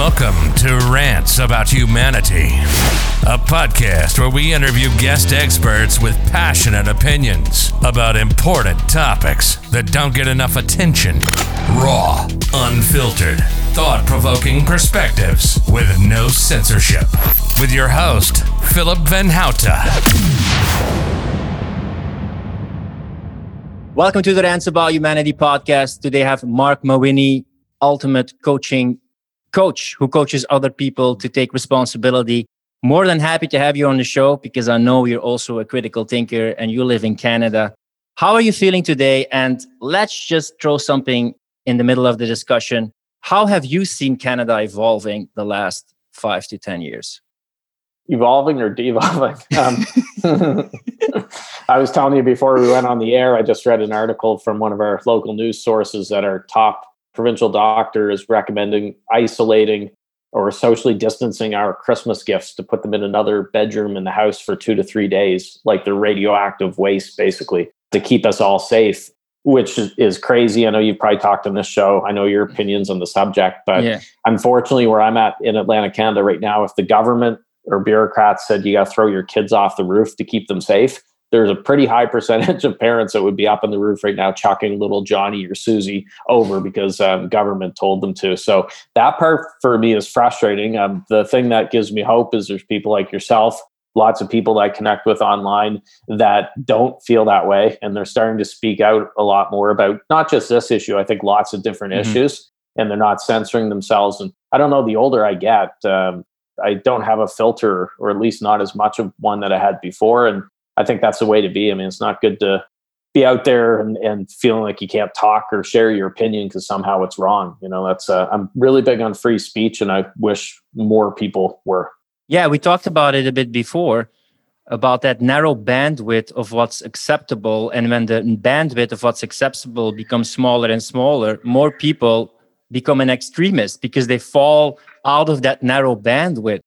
Welcome to Rants About Humanity, a podcast where we interview guest experts with passionate opinions about important topics that don't get enough attention. Raw, unfiltered, thought provoking perspectives with no censorship. With your host, Philip Van Houten. Welcome to the Rants About Humanity podcast. Today I have Mark Mawini, ultimate coaching coach who coaches other people to take responsibility. More than happy to have you on the show because I know you're also a critical thinker and you live in Canada. How are you feeling today? And let's just throw something in the middle of the discussion. How have you seen Canada evolving the last five to 10 years? Evolving or devolving? Um, I was telling you before we went on the air, I just read an article from one of our local news sources that our top provincial doctor is recommending isolating or socially distancing our Christmas gifts to put them in another bedroom in the house for two to three days, like the radioactive waste, basically, to keep us all safe, which is crazy. I know you've probably talked on this show. I know your opinions on the subject, but yeah. unfortunately, where I'm at in Atlantic, Canada right now, if the government or bureaucrats said you got to throw your kids off the roof to keep them safe, there's a pretty high percentage of parents that would be up on the roof right now chucking little Johnny or Susie over because um, government told them to. So that part for me is frustrating. Um, the thing that gives me hope is there's people like yourself, lots of people that I connect with online that don't feel that way, and they're starting to speak out a lot more about not just this issue. I think lots of different mm-hmm. issues, and they're not censoring themselves. And I don't know. The older I get. Um, I don't have a filter, or at least not as much of one that I had before. And I think that's the way to be. I mean, it's not good to be out there and, and feeling like you can't talk or share your opinion because somehow it's wrong. You know, that's uh, I'm really big on free speech, and I wish more people were. Yeah, we talked about it a bit before about that narrow bandwidth of what's acceptable, and when the bandwidth of what's acceptable becomes smaller and smaller, more people become an extremist because they fall out of that narrow bandwidth.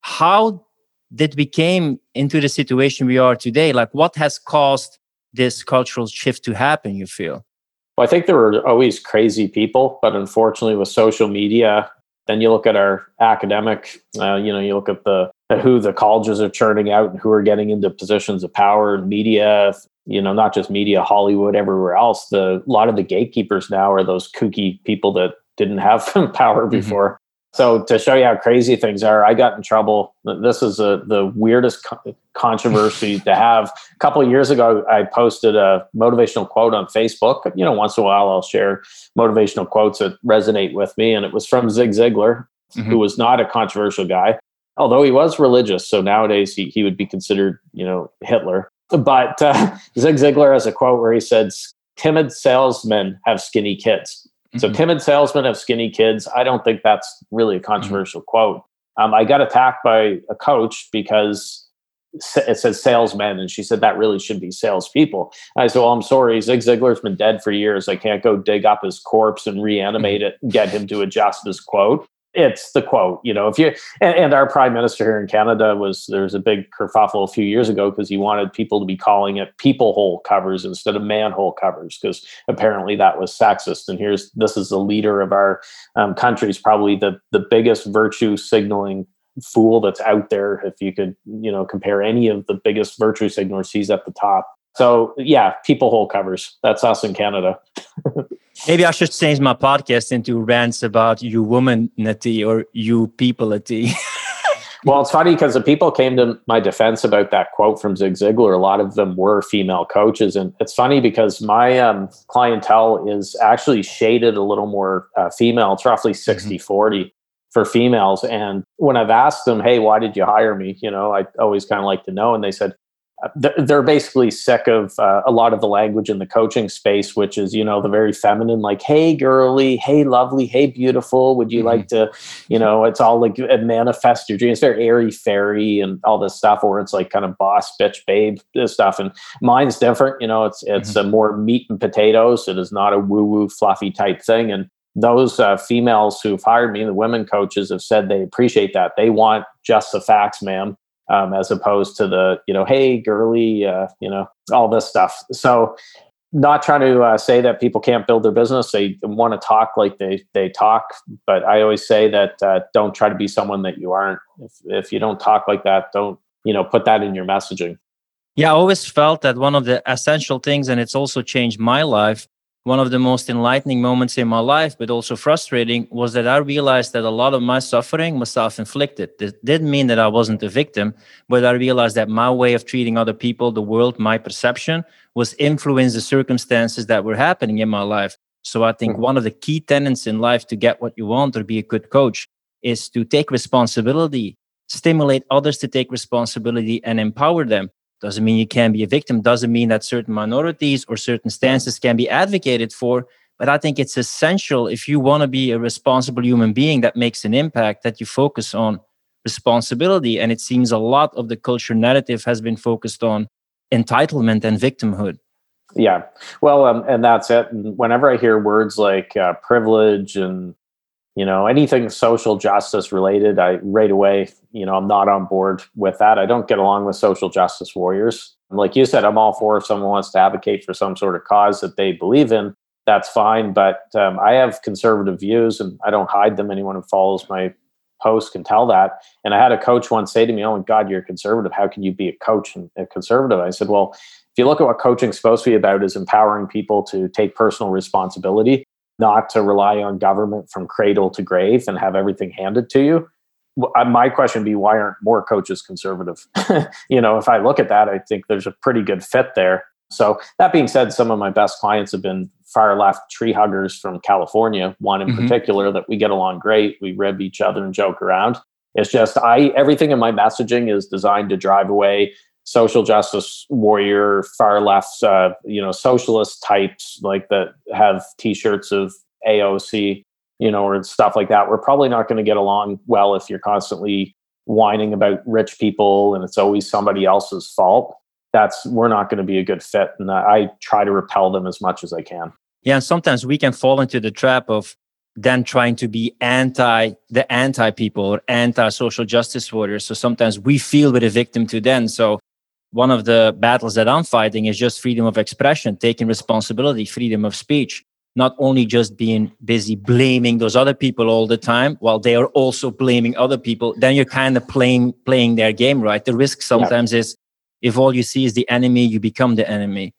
How that we came into the situation we are today? Like, what has caused this cultural shift to happen, you feel? Well, I think there were always crazy people, but unfortunately, with social media, then you look at our academic, uh, you know, you look at the who the colleges are churning out and who are getting into positions of power and media, you know, not just media, Hollywood, everywhere else. The a lot of the gatekeepers now are those kooky people that didn't have power mm-hmm. before. So to show you how crazy things are, I got in trouble. This is a, the weirdest co- controversy to have. A couple of years ago, I posted a motivational quote on Facebook. You know, once in a while, I'll share motivational quotes that resonate with me, and it was from Zig Ziglar, mm-hmm. who was not a controversial guy, although he was religious. So nowadays, he he would be considered, you know, Hitler. But uh, Zig Ziglar has a quote where he says, "Timid salesmen have skinny kids." So mm-hmm. timid salesmen have skinny kids. I don't think that's really a mm-hmm. controversial mm-hmm. quote. Um, I got attacked by a coach because it says salesmen, and she said that really should be salespeople. I said, "Well, I'm sorry. Zig Ziglar's been dead for years. I can't go dig up his corpse and reanimate mm-hmm. it and get him to adjust his quote." It's the quote you know if you and, and, our prime minister here in canada was there was a big kerfuffle a few years ago because he wanted people to be calling it people hole covers instead of manhole covers because apparently that was sexist. And here's this is the leader of our um, probably the the biggest virtue signaling fool that's out there. If you could you know compare any of the biggest virtue signalers he's at the top so yeah people hold covers that's us in canada Maybe I should change my podcast into rants about you womanity or you peopleity. well, it's funny because the people came to my defense about that quote from Zig Ziglar. A lot of them were female coaches. And it's funny because my um, clientele is actually shaded a little more uh, female. It's roughly 60 mm-hmm. 40 for females. And when I've asked them, hey, why did you hire me? You know, I always kind of like to know. And they said, they're basically sick of uh, a lot of the language in the coaching space, which is, you know, the very feminine, like, hey, girly, hey, lovely, hey, beautiful. Would you mm-hmm. like to, you know, it's all like a manifest your dreams. Very airy fairy and all this stuff, or it's like kind of boss, bitch, babe stuff. And mine's different. You know, it's, it's mm-hmm. a more meat and potatoes. It is not a woo woo fluffy type thing. And those uh, females who've hired me, the women coaches, have said they appreciate that. They want just the facts, ma'am um, as opposed to the you know hey girly uh, you know all this stuff so not trying to uh, say that people can't build their business. They want to talk like they they talk, but I always say that uh, don't try to be someone that you aren't. If if you don't talk like that, don't you know put that in your messaging. Yeah, I always felt that one of the essential things, and it's also changed my life. One of the most enlightening moments in my life, but also frustrating, was that I realized that a lot of my suffering was self inflicted. It didn't mean that I wasn't a victim, but I realized that my way of treating other people, the world, my perception was influenced the circumstances that were happening in my life. So I think mm-hmm. one of the key tenets in life to get what you want or be a good coach is to take responsibility, stimulate others to take responsibility and empower them. Doesn't mean you can be a victim, doesn't mean that certain minorities or certain stances can be advocated for. But I think it's essential if you want to be a responsible human being that makes an impact that you focus on responsibility. And it seems a lot of the culture narrative has been focused on entitlement and victimhood. Yeah, well, um, and that's it. Whenever I hear words like uh, privilege and you know anything social justice related, I right away, you know, I'm not on board with that. I don't get along with social justice warriors. Like you said, I'm all for if someone wants to advocate for some sort of cause that they believe in, that's fine. But um, I have conservative views, and I don't hide them. Anyone who follows my post can tell that. And I had a coach once say to me, "Oh my God, you're conservative. How can you be a coach and a conservative?" I said, "Well, if you look at what coaching's supposed to be about, is empowering people to take personal responsibility, not to rely on government from cradle to grave and have everything handed to you." My question would be, why aren't more coaches conservative? you know, if I look at that, I think there's a pretty good fit there. So that being said, some of my best clients have been far left tree huggers from California, one in mm-hmm. particular that we get along great. We rib each other and joke around. It's just I everything in my messaging is designed to drive away social justice warrior, far left, uh, you know, socialist types like that have T-shirts of AOC, you know, or stuff like that. We're probably not going to get along well if you're constantly whining about rich people and it's always somebody else's fault. That's we're not going to be a good fit, and I try to repel them as much as I can. Yeah, and sometimes we can fall into the trap of then trying to be anti the anti people or anti social justice warriors. So sometimes we feel we're a victim to them. So one of the battles that I'm fighting is just freedom of expression, taking responsibility, freedom of speech, not only just being busy blaming those other people all the time while they are also blaming other people. Then you're kind of playing playing their game, right? The risk sometimes yeah. is if all you see is the enemy, you become the enemy.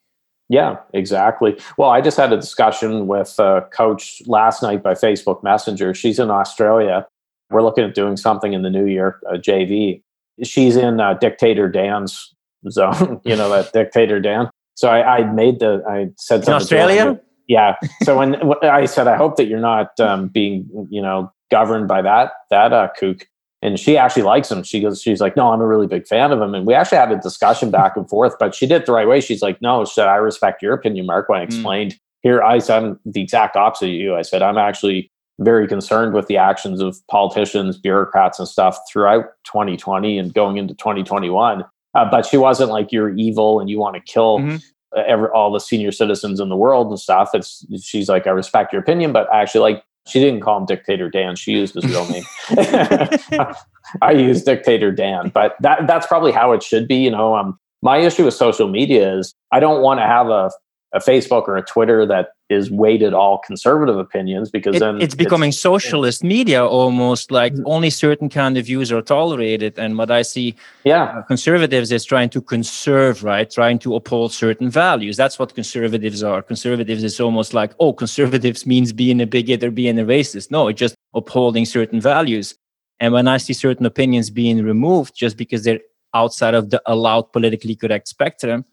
Yeah, exactly. Well, I just had a discussion with a coach last night by Facebook Messenger. She's in Australia. We're looking at doing something in the new year, a JV. She's in uh, Dictator Dan's zone, you know, that Dictator Dan. So I, I made the, I said in Australia? Yeah. So when I said, I hope that you're not um, being, you know, governed by that, that uh, kook and she actually likes him. She goes, she's like, no, I'm a really big fan of him. And we actually had a discussion back and forth, but she did it the right way. She's like, no, said I respect your opinion, Mark. When I hmm. explained mm. here, I said I'm the exact opposite of you. I said I'm actually very concerned with the actions of politicians, bureaucrats, and stuff throughout 2020 and going into 2021. Uh, but she wasn't like you're evil and you want to kill. Mm-hmm. Every, all the senior citizens in the world and stuff. It's she's like, I respect your opinion, but I actually like she didn't call him Dictator Dan. She used his real name. I use Dictator Dan, but that that's probably how it should be. You know, um, my issue with social media is I don't want to have a a Facebook or a Twitter that is weighted all conservative opinions because it, then it's becoming it's, socialist media almost like only certain kind of views are tolerated. And what i see yeah. uh, conservatives is trying to conserve right? Trying to uphold certain values. That's what conservatives are. Conservatives is almost like oh conservatives means being a bigot or being a racist. No it's just upholding certain values. And when i see certain opinions being removed just because they're outside of the allowed politically correct spectrum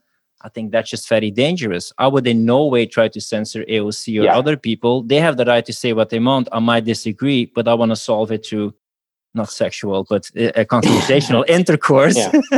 I think that's just very dangerous. I would in no way try to censor AOC or yeah. other people. They have the right to say what they want. I might disagree, but I want to solve it through not sexual, but a conversational intercourse.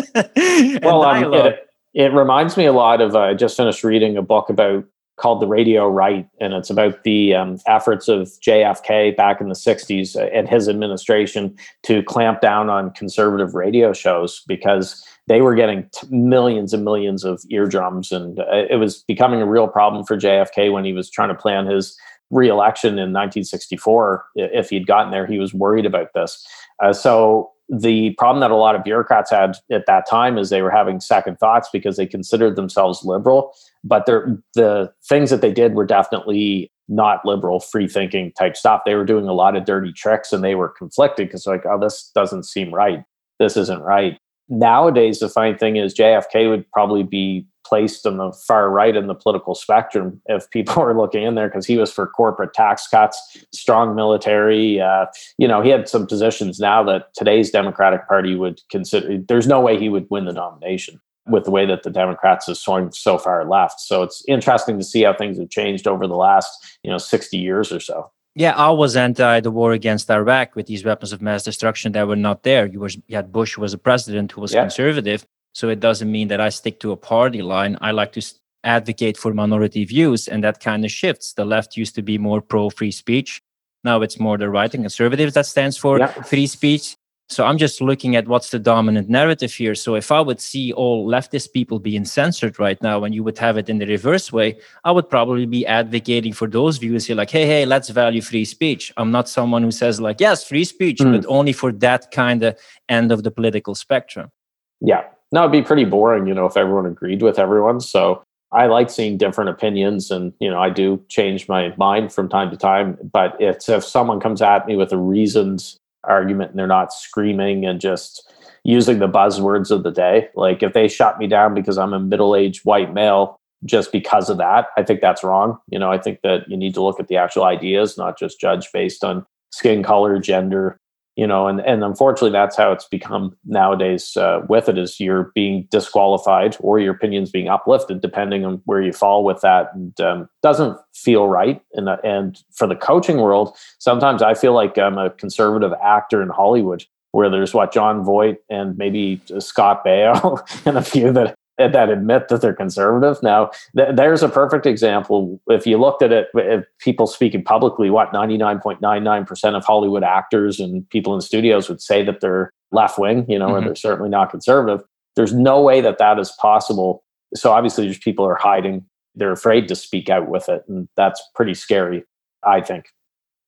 well, um, it, it, reminds me a lot of. Uh, I just finished reading a book about called The Radio Right, and it's about the um, efforts of JFK back in the 60s uh, and his administration to clamp down on conservative radio shows because they were getting t- millions and millions of eardrums. And uh, it was becoming a real problem for JFK when he was trying to plan his reelection in 1964. If he'd gotten there, he was worried about this. Uh, so the problem that a lot of bureaucrats had at that time is they were having second thoughts because they considered themselves liberal, but the things that they did were definitely not liberal, free thinking type stuff. They were doing a lot of dirty tricks and they were conflicted because, like, oh, this doesn't seem right. This isn't right. Nowadays, the funny thing is, JFK would probably be placed on the far right in the political spectrum if people were looking in there because he was for corporate tax cuts, strong military. Uh, you know, he had some positions now that today's Democratic Party would consider. There's no way he would win the nomination with the way that the Democrats have swung so far left. So it's interesting to see how things have changed over the last, you know, 60 years or so. Yeah, I was anti the war against Iraq with these weapons of mass destruction that were not there. You was you had Bush was a president who was yeah. conservative, so it doesn't mean that I stick to a party line. I like to advocate for minority views, and that kind of shifts. The left used to be more pro free speech. Now it's more the right and conservatives that stands for yeah. free speech. So I'm just looking at what's the dominant narrative here. So if I would see all leftist people being censored right now, and you would have it in the reverse way, I would probably be advocating for those views here, like, hey, hey, let's value free speech. I'm not someone who says like, yes, free speech, mm. but only for that kind of end of the political spectrum. Yeah. No, it'd be pretty boring, you know, if everyone agreed with everyone. So I like seeing different opinions and, you know, I do change my mind from time to time. But it's if someone comes at me with a reasoned argument and they're not screaming and just using the buzzwords of the day. Like if they shot me down because I'm a middle-aged white male just because of that, I think that's wrong. You know, I think that you need to look at the actual ideas, not just judge based on skin color, gender, you know and and unfortunately that's how it's become nowadays uh, with it is you're being disqualified or your opinions being uplifted depending on where you fall with that and um, doesn't feel right. And uh, and for the coaching world sometimes i feel like i'm a conservative actor in hollywood where there's what Jon Voight and maybe Scott Baio and a few that that admit that they're conservative. Now, th- there's a perfect example. If you looked at it, if people speaking publicly, what 99.99% of Hollywood actors and people in studios would say that they're left wing, you know, mm-hmm. or they're certainly not conservative. There's no way that that is possible. So obviously, there's people are hiding. They're afraid to speak out with it, and that's pretty scary. I think.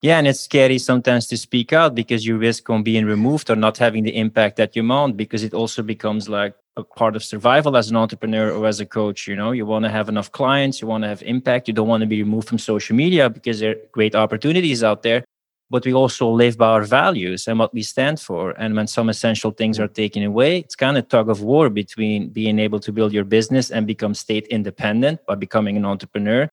Yeah, and it's scary sometimes to speak out because you risk on being removed or not having the impact that you want because it also becomes like a part of survival as an entrepreneur or as a coach you know? You want to have enough clients you want to have impact you don't want to be removed from social media because there are great opportunities out there but we also live by our values and what we stand for. And when some essential things are taken away it's kind of tug of war between being able to build your business and become state independent by becoming an entrepreneur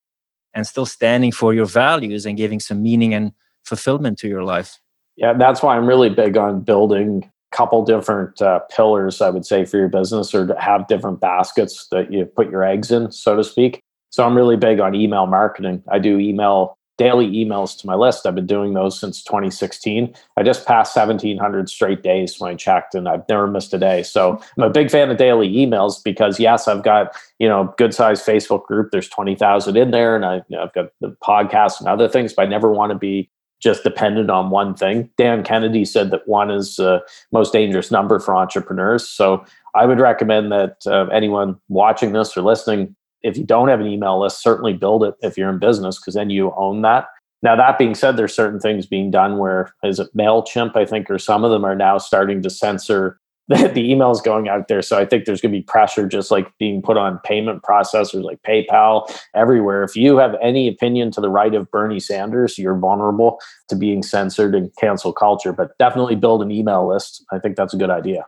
and still standing for your values and giving some meaning and fulfillment to your life. Yeah that's why i'm really big on building couple different uh, pillars, I would say, for your business or to have different baskets that you put your eggs in, so to speak. So I'm really big on email marketing. I do email daily emails to my list. I've been doing those since 2016. I just passed 1700 straight days when I checked and I've never missed a day. So I'm a big fan of daily emails because yes, I've got, you know, good sized Facebook group. There's 20,000 in there and I, you know, I've got the podcast and other things, but I never want to be just dependent on one thing. Dan Kennedy said that one is the uh, most dangerous number for entrepreneurs. So I would recommend that uh, anyone watching this or listening, if you don't have an email list, certainly build it if you're in business because then you own that. Now, that being said, there's certain things being done where, is it MailChimp, I think, or some of them are now starting to censor the, the emails going out there. So I think there's going to be pressure just like being put on payment processors like PayPal everywhere. If you have any opinion to the right of Bernie Sanders, you're vulnerable to being censored and cancel culture. But definitely build an email list. I think that's a good idea.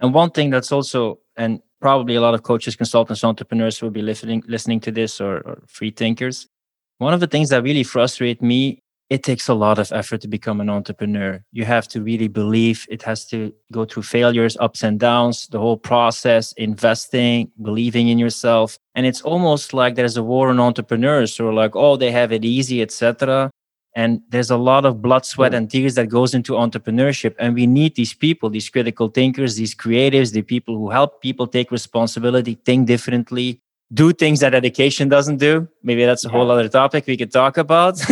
And one thing that's also, and probably a lot of coaches, consultants, entrepreneurs will be listening listening to this or, or free thinkers. One of the things that really frustrate me it takes a lot of effort to become an entrepreneur. You have to really believe it has to go through failures, ups and downs, the whole process, investing, believing in yourself. And it's almost like there's a war on entrepreneurs who are like, oh, they have it easy, etc. And there's a lot of blood, sweat, hmm. and tears that goes into entrepreneurship. And we need these people, these critical thinkers, these creatives, the people who help people take responsibility, think differently, do things that education doesn't do. Maybe that's a whole other topic we could talk about.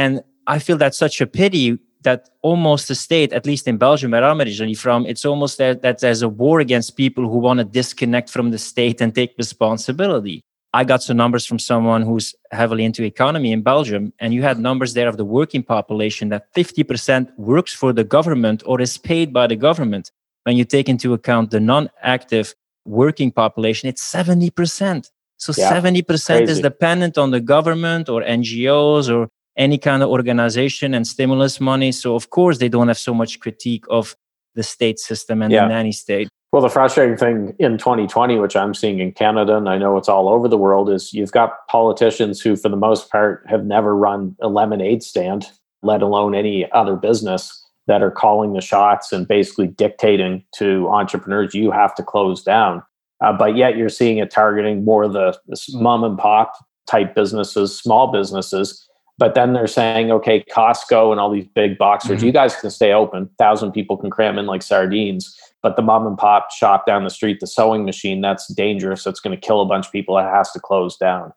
And I feel that's such a pity that almost the state, at least in Belgium, where I'm originally from, it's almost that, that there's a war against people who want to disconnect from the state and take responsibility. I got some numbers from someone who's heavily into economy in Belgium, and you had numbers there of the working population that 50% works for the government or is paid by the government. When you take into account the non active working population, it's 70%. So yeah, 70% crazy. is dependent on the government or NGOs or any kind of organization and stimulus money. So, of course, they don't have so much critique of the state system and yeah. the nanny state. Well, the frustrating thing in 2020, which I'm seeing in Canada, and I know it's all over the world, is you've got politicians who, for the most part, have never run a lemonade stand, let alone any other business, that are calling the shots and basically dictating to entrepreneurs, you have to close down. Uh, but yet you're seeing it targeting more the, the mom and pop type businesses, small businesses. But then they're saying, okay, Costco and all these big boxers, mm-hmm. you guys can stay open. Thousand people can cram in like sardines but the mom and pop shop down the street, the sewing machine, that's dangerous. It's going to kill a bunch of people. It has to close down.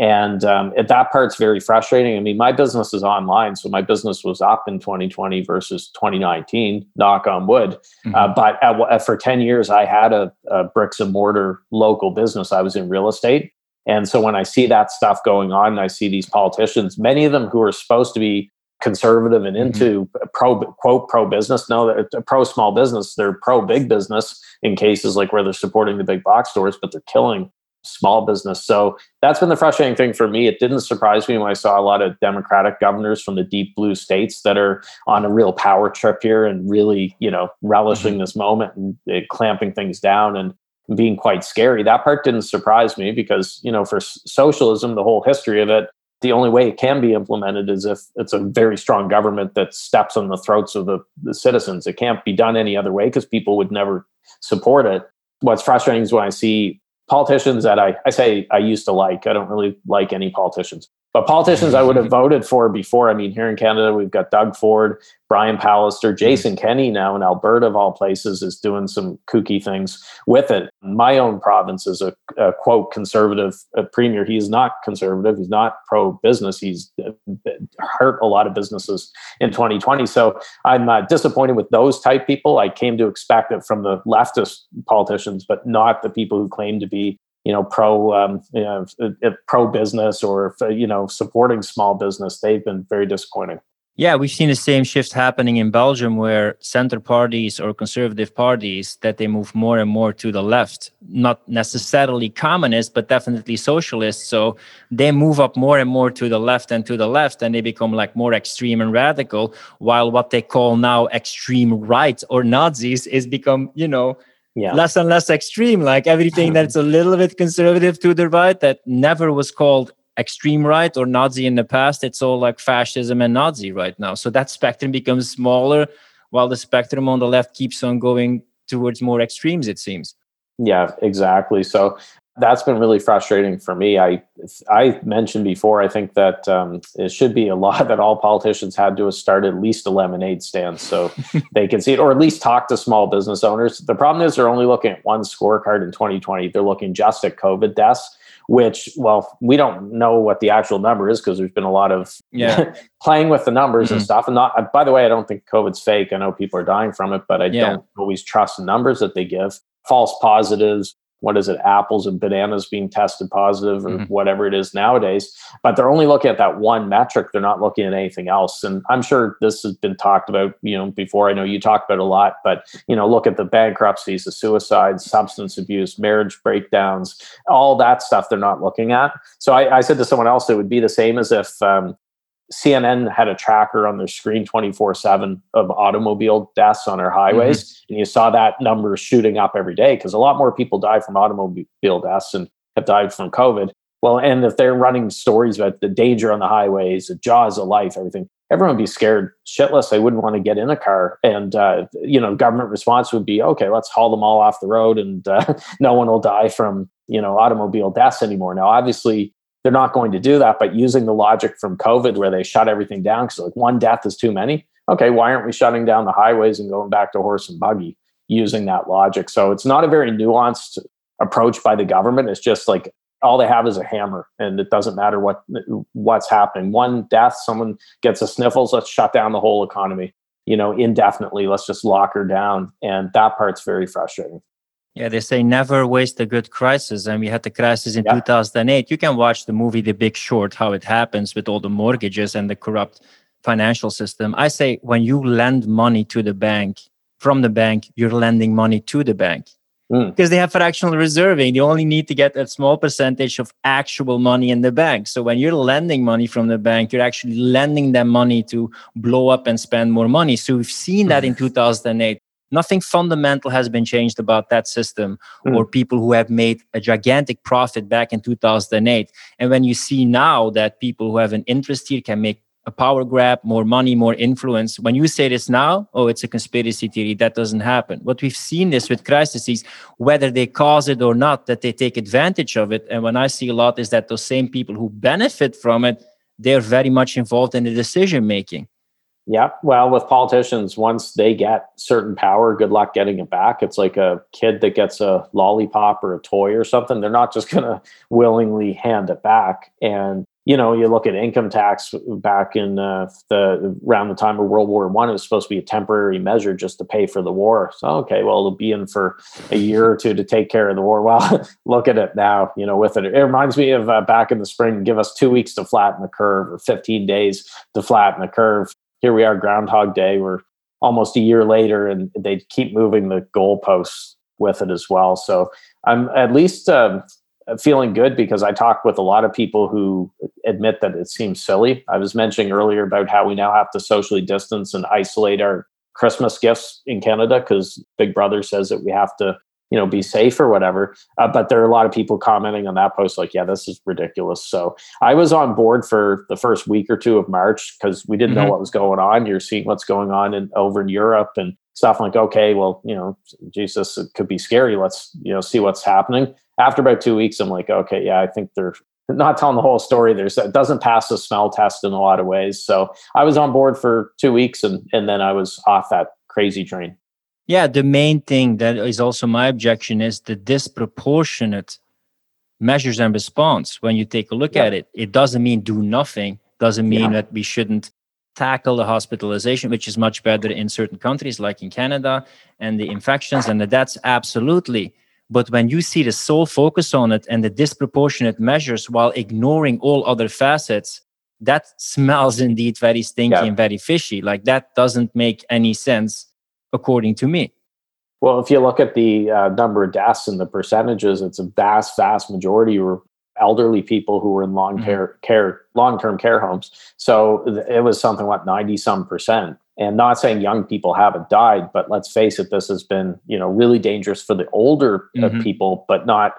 And um, that part's very frustrating. I mean, my business is online, so my business was up in 2020 versus 2019. Knock on wood. Mm-hmm. Uh, but at, for 10 years, I had a, a bricks and mortar local business. I was in real estate, and so when I see that stuff going on, and I see these politicians, many of them who are supposed to be conservative and mm-hmm. into mm-hmm. pro quote pro business. No, they're pro small business. They're pro big business in cases like where they're supporting the big box stores, but they're killing small business. So that's been the frustrating thing for me. It didn't surprise me when I saw a lot of Democratic governors from the deep blue states that are on a real power trip here and really, you know, relishing mm-hmm. this moment and uh, clamping things down and being quite scary. That part didn't surprise me because, you know, for socialism, the whole history of it the only way it can be implemented is if it's a very strong government that steps on the throats of the, the citizens. It can't be done any other way because people would never support it. What's frustrating is when I see politicians that I, I say I used to like, I don't really like any politicians, but politicians I would have voted for before. I mean, here in Canada, we've got Doug Ford, Brian Pallister, Jason mm-hmm. Kenney now in Alberta, of all places, is doing some kooky things with it. My own province is a, a quote conservative a premier. He is not conservative. He's not pro business. He's uh, hurt a lot of businesses in 2020. So I'm uh, disappointed with those type people. I came to expect it from the leftist politicians, but not the people who claim to be you know pro um, you know, pro business or you know supporting small business they've been very disappointing. Yeah we've seen the same shift happening in belgium where center parties or conservative parties that they move more and more to the left. Not necessarily communist but definitely socialist. So they move up more and more to the left and to the left and they become like more extreme and radical while what they call now extreme right or nazis is become you know yeah. less and less extreme. Like everything that's a little bit conservative to the right that never was called extreme right or Nazi in the past, it's all like fascism and Nazi right now. So that spectrum becomes smaller while the spectrum on the left keeps on going towards more extremes, it seems. Yeah, exactly. So that's been really frustrating for me. I I mentioned before. I think that um, it should be a law that all politicians had to have started at least a lemonade stand so they can see it, or at least talk to small business owners. The problem is they're only looking at one scorecard in 2020. They're looking just at COVID deaths, which well, we don't know what the actual number is because there's been a lot of yeah. playing with the numbers mm-hmm. and stuff. And not by the way, I don't think COVID's fake. I know people are dying from it, but I yeah. don't always trust the numbers that they give. False positives, what is it, apples and bananas being tested positive or mm-hmm. whatever it is nowadays. But they're only looking at that one metric. They're not looking at anything else. And I'm sure this has been talked about, you know, before. I know you talked about a lot, but you know, look at the bankruptcies, the suicides, substance abuse, marriage breakdowns, all that stuff they're not looking at. So I, I said to someone else, it would be the same as if um, CNN had a tracker on their screen 24 7 of automobile deaths on our highways. Mm-hmm. And you saw that number shooting up every day because a lot more people die from automobile deaths and have died from COVID. Well, and if they're running stories about the danger on the highways, the jaws of life, everything, everyone would be scared shitless. They wouldn't want to get in a car. And, uh, you know, government response would be, okay, let's haul them all off the road and uh, no one will die from, you know, automobile deaths anymore. Now, obviously, they're not going to do that. But using the logic from COVID where they shut everything down because like one death is too many. Okay, why aren't we shutting down the highways and going back to horse and buggy using that logic? So it's not a very nuanced approach by the government. It's just like all they have is a hammer and it doesn't matter what what's happening. One death, someone gets a sniffles, let's shut down the whole economy, you know, indefinitely. Let's just lock her down. And that part's very frustrating. Yeah, they say never waste a good crisis. And we had the crisis in 2008. You can watch the movie The Big Short, how it happens with all the mortgages and the corrupt financial system. I say when you lend money to the bank, from the bank, you're lending money to the bank mm. because they have fractional reserving. They only need to get a small percentage of actual money in the bank. So when you're lending money from the bank, you're actually lending them money to blow up and spend more money. So we've seen that in 2008 nothing fundamental has been changed about that system mm. or people who have made a gigantic profit back in 2008 and when you see now that people who have an interest here can make a power grab more money more influence when you say this now oh it's a conspiracy theory that doesn't happen. What we've seen this with crises whether they cause it or not that they take advantage of it. And when i see a lot is that those same people who benefit from it they're very much involved in the decision making yeah. Well, with politicians, once they get certain power, good luck getting it back. It's like a kid that gets a lollipop or a toy or something. They're not just going to willingly hand it back. And, you know, you look at income tax back in uh, the around the time of World War One, it was supposed to be a temporary measure just to pay for the war. So, okay, well, it'll be in for a year or two to take care of the war. Well, look at it now, you know, with it. It reminds me of uh, back in the spring, give us two weeks to flatten the curve or 15 days to flatten the curve here we are, Groundhog Day. We're almost a year later, and they keep moving the goalposts with it as well. So I'm at least um, feeling good because I talk with a lot of people who admit that it seems silly. I was mentioning earlier about how we now have to socially distance and isolate our Christmas gifts in Canada because Big Brother says that we have to you know be safe or whatever. Uh, but there are a lot of people commenting on that post like yeah this is ridiculous. So i was on board for the first week or two of march because we didn't mm-hmm. know what was going on. You're seeing what's going on in over in europe and stuff like okay well you know jesus it could be scary. Let's you know see what's happening. After about two weeks i'm like okay yeah i think they're not telling the whole story. There's it doesn't pass the smell test in a lot of ways. So i was on board for two weeks and and then i was off that crazy train yeah, the main thing that is also my objection is the disproportionate measures and response. When you take a look yeah. at it, it doesn't mean do nothing, doesn't mean yeah. that we shouldn't tackle the hospitalization, which is much better in certain countries like in Canada, and the infections and the deaths, absolutely. But when you see the sole focus on it and the disproportionate measures while ignoring all other facets, that smells indeed very stinky yeah. and very fishy. Like that doesn't make any sense according to me. Well, if you look at the uh, number of deaths and the percentages, it's a vast, vast majority were elderly people who were in long care, mm-hmm. care long-term care homes. So it was something like 90 some percent. And not saying young people haven't died, but let's face it, this has been, you know, really dangerous for the older uh, mm-hmm. people, but not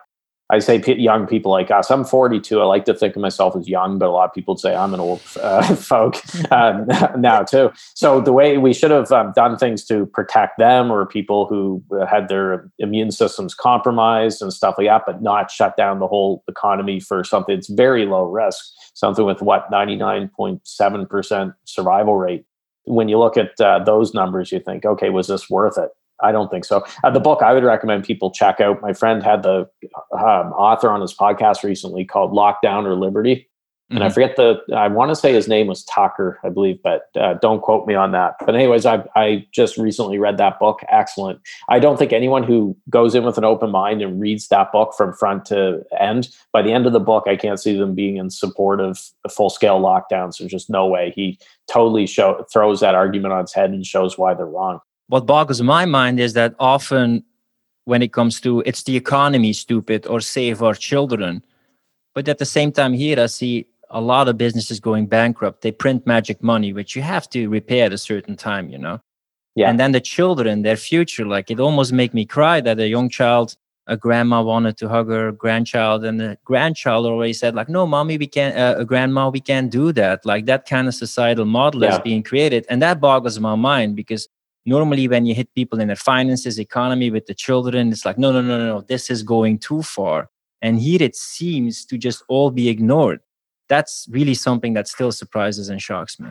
I say young people like us. I'm 42. I like to think of myself as young, but a lot of people say I'm an old uh, folk uh, now too. So the way we should have um, done things to protect them or people who had their immune systems compromised and stuff like that, but not shut down the whole economy for something that's very low risk, something with what 99.7% survival rate. When you look at uh, those numbers, you think, okay, was this worth it? I don't think so. Uh, the book I would recommend people check out. My friend had the um, author on his podcast recently called Lockdown or Liberty. And mm-hmm. I forget the, I want to say his name was Tucker, I believe, but uh, don't quote me on that. But, anyways, I, I just recently read that book. Excellent. I don't think anyone who goes in with an open mind and reads that book from front to end, by the end of the book, I can't see them being in support of full scale lockdowns. There's just no way. He totally show, throws that argument on its head and shows why they're wrong what boggles my mind is that often when it comes to it's the economy stupid or save our children. But at the same time here i see a lot of businesses going bankrupt. They print magic money which you have to repair at a certain time you know? Yeah. And then the children their future like it almost make me cry that a young child a grandma wanted to hug her grandchild and the grandchild always said like no mommy we can't uh, grandma we can't do that. Like that kind of societal model yeah. is being created. And that boggles my mind because normally when you hit people in their finances economy with the children it's like no no no no no this is going too far. And here it seems to just all be ignored. That's really something that still surprises and shocks me.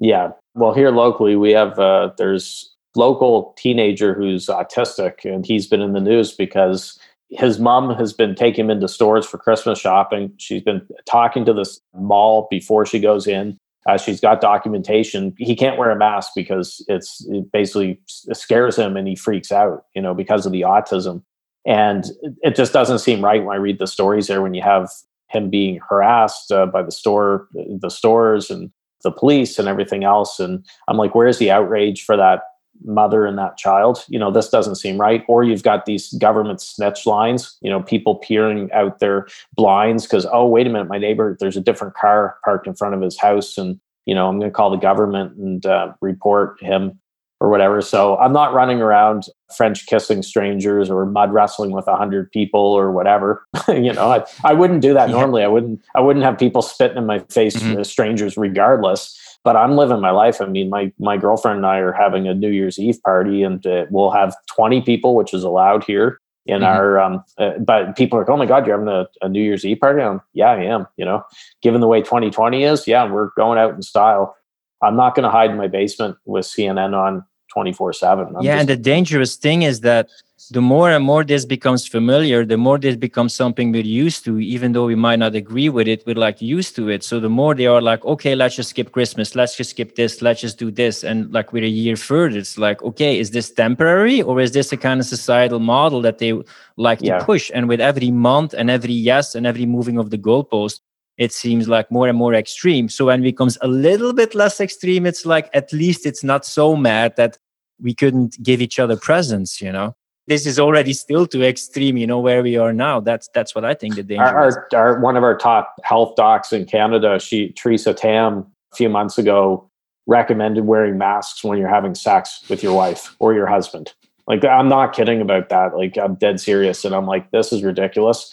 Yeah. Well here locally we have uh, there's local teenager who's autistic and he's been in the news because his mom has been taking him into stores for christmas shopping. She's been talking to this mall before she goes in uh, she's got documentation. He can't wear a mask because it's it basically scares him and he freaks out, you know, because of the autism. And it just doesn't seem right when I read the stories there when you have him being harassed uh, by the store, the stores, and the police and everything else. And I'm like, where's the outrage for that mother and that child? You know, this doesn't seem right. Or you've got these government snitch lines, you know, people peering out their blinds because, oh, wait a minute, my neighbor, there's a different car parked in front of his house. And, you know, I'm going to call the government and uh, report him or whatever. So I'm not running around French kissing strangers or mud wrestling with a hundred people or whatever. you know, I, I wouldn't do that yeah. normally. I wouldn't I wouldn't have people spitting in my face, mm-hmm. strangers, regardless. But I'm living my life. I mean, my my girlfriend and I are having a New Year's Eve party, and uh, we'll have 20 people, which is allowed here in mm-hmm. our um uh, but people are like oh my god you're having a, a new year's eve party I'm, yeah i am you know given the way 2020 is yeah we're going out in style i'm not going to hide in my basement with cnn on 24 7 yeah just- and the dangerous thing is that the more and more this becomes familiar the more this becomes something we're used to even though we might not agree with it we're like used to it. So the more they are like okay let's just skip christmas let's just skip this let's just do this and like we're a year further it's like okay is this temporary or is this a kind of societal model that they like to push? And with every month and every yes and every moving of the goalpost it seems like more and more extreme. So when it becomes a little bit less extreme, it's like at least it's not so mad that we couldn't give each other presents, you know? This is already still too extreme, you know, where we are now. That's that's what I think the danger our, our, our, one of our top health docs in Canada, she Teresa Tam, a few months ago, recommended wearing masks when you're having sex with your wife or your husband. Like I'm not kidding about that. Like I'm dead serious. And I'm like, this is ridiculous.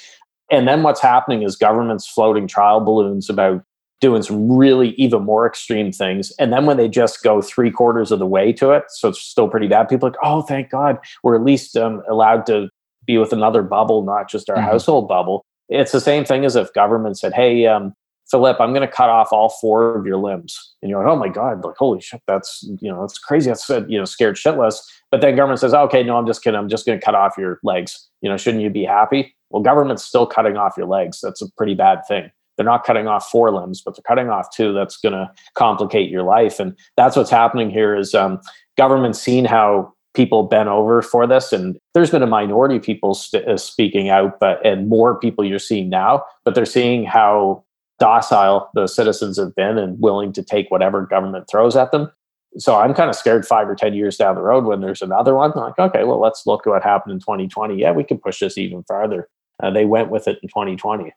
And then what's happening is governments floating trial balloons about doing some really even more extreme things. And then when they just go three quarters of the way to it, so it's still pretty bad, people are like, oh, thank God, we're at least um, allowed to be with another bubble, not just our mm-hmm. household bubble. It's the same thing as if government said, hey, um, Philip, I'm going to cut off all four of your limbs. And you're like, oh my God, like, holy shit, that's, you know, that's crazy. That's, you know, scared shitless. But then government says, okay, no, I'm just kidding. I'm just going to cut off your legs. You know, shouldn't you be happy? Well, government's still cutting off your legs. That's a pretty bad thing. They're not cutting off four limbs, but they're cutting off two. That's going to complicate your life. And that's what's happening here is um, government seeing how people bent over for this and there's been a minority of people st- uh, speaking out but and more people you're seeing now but they're seeing how docile the citizens have been and willing to take whatever government throws at them so i'm kind of scared five or ten years down the road when there's another one I'm like okay well let's look at what happened in 2020 yeah we can push this even farther uh, they went with it in 2020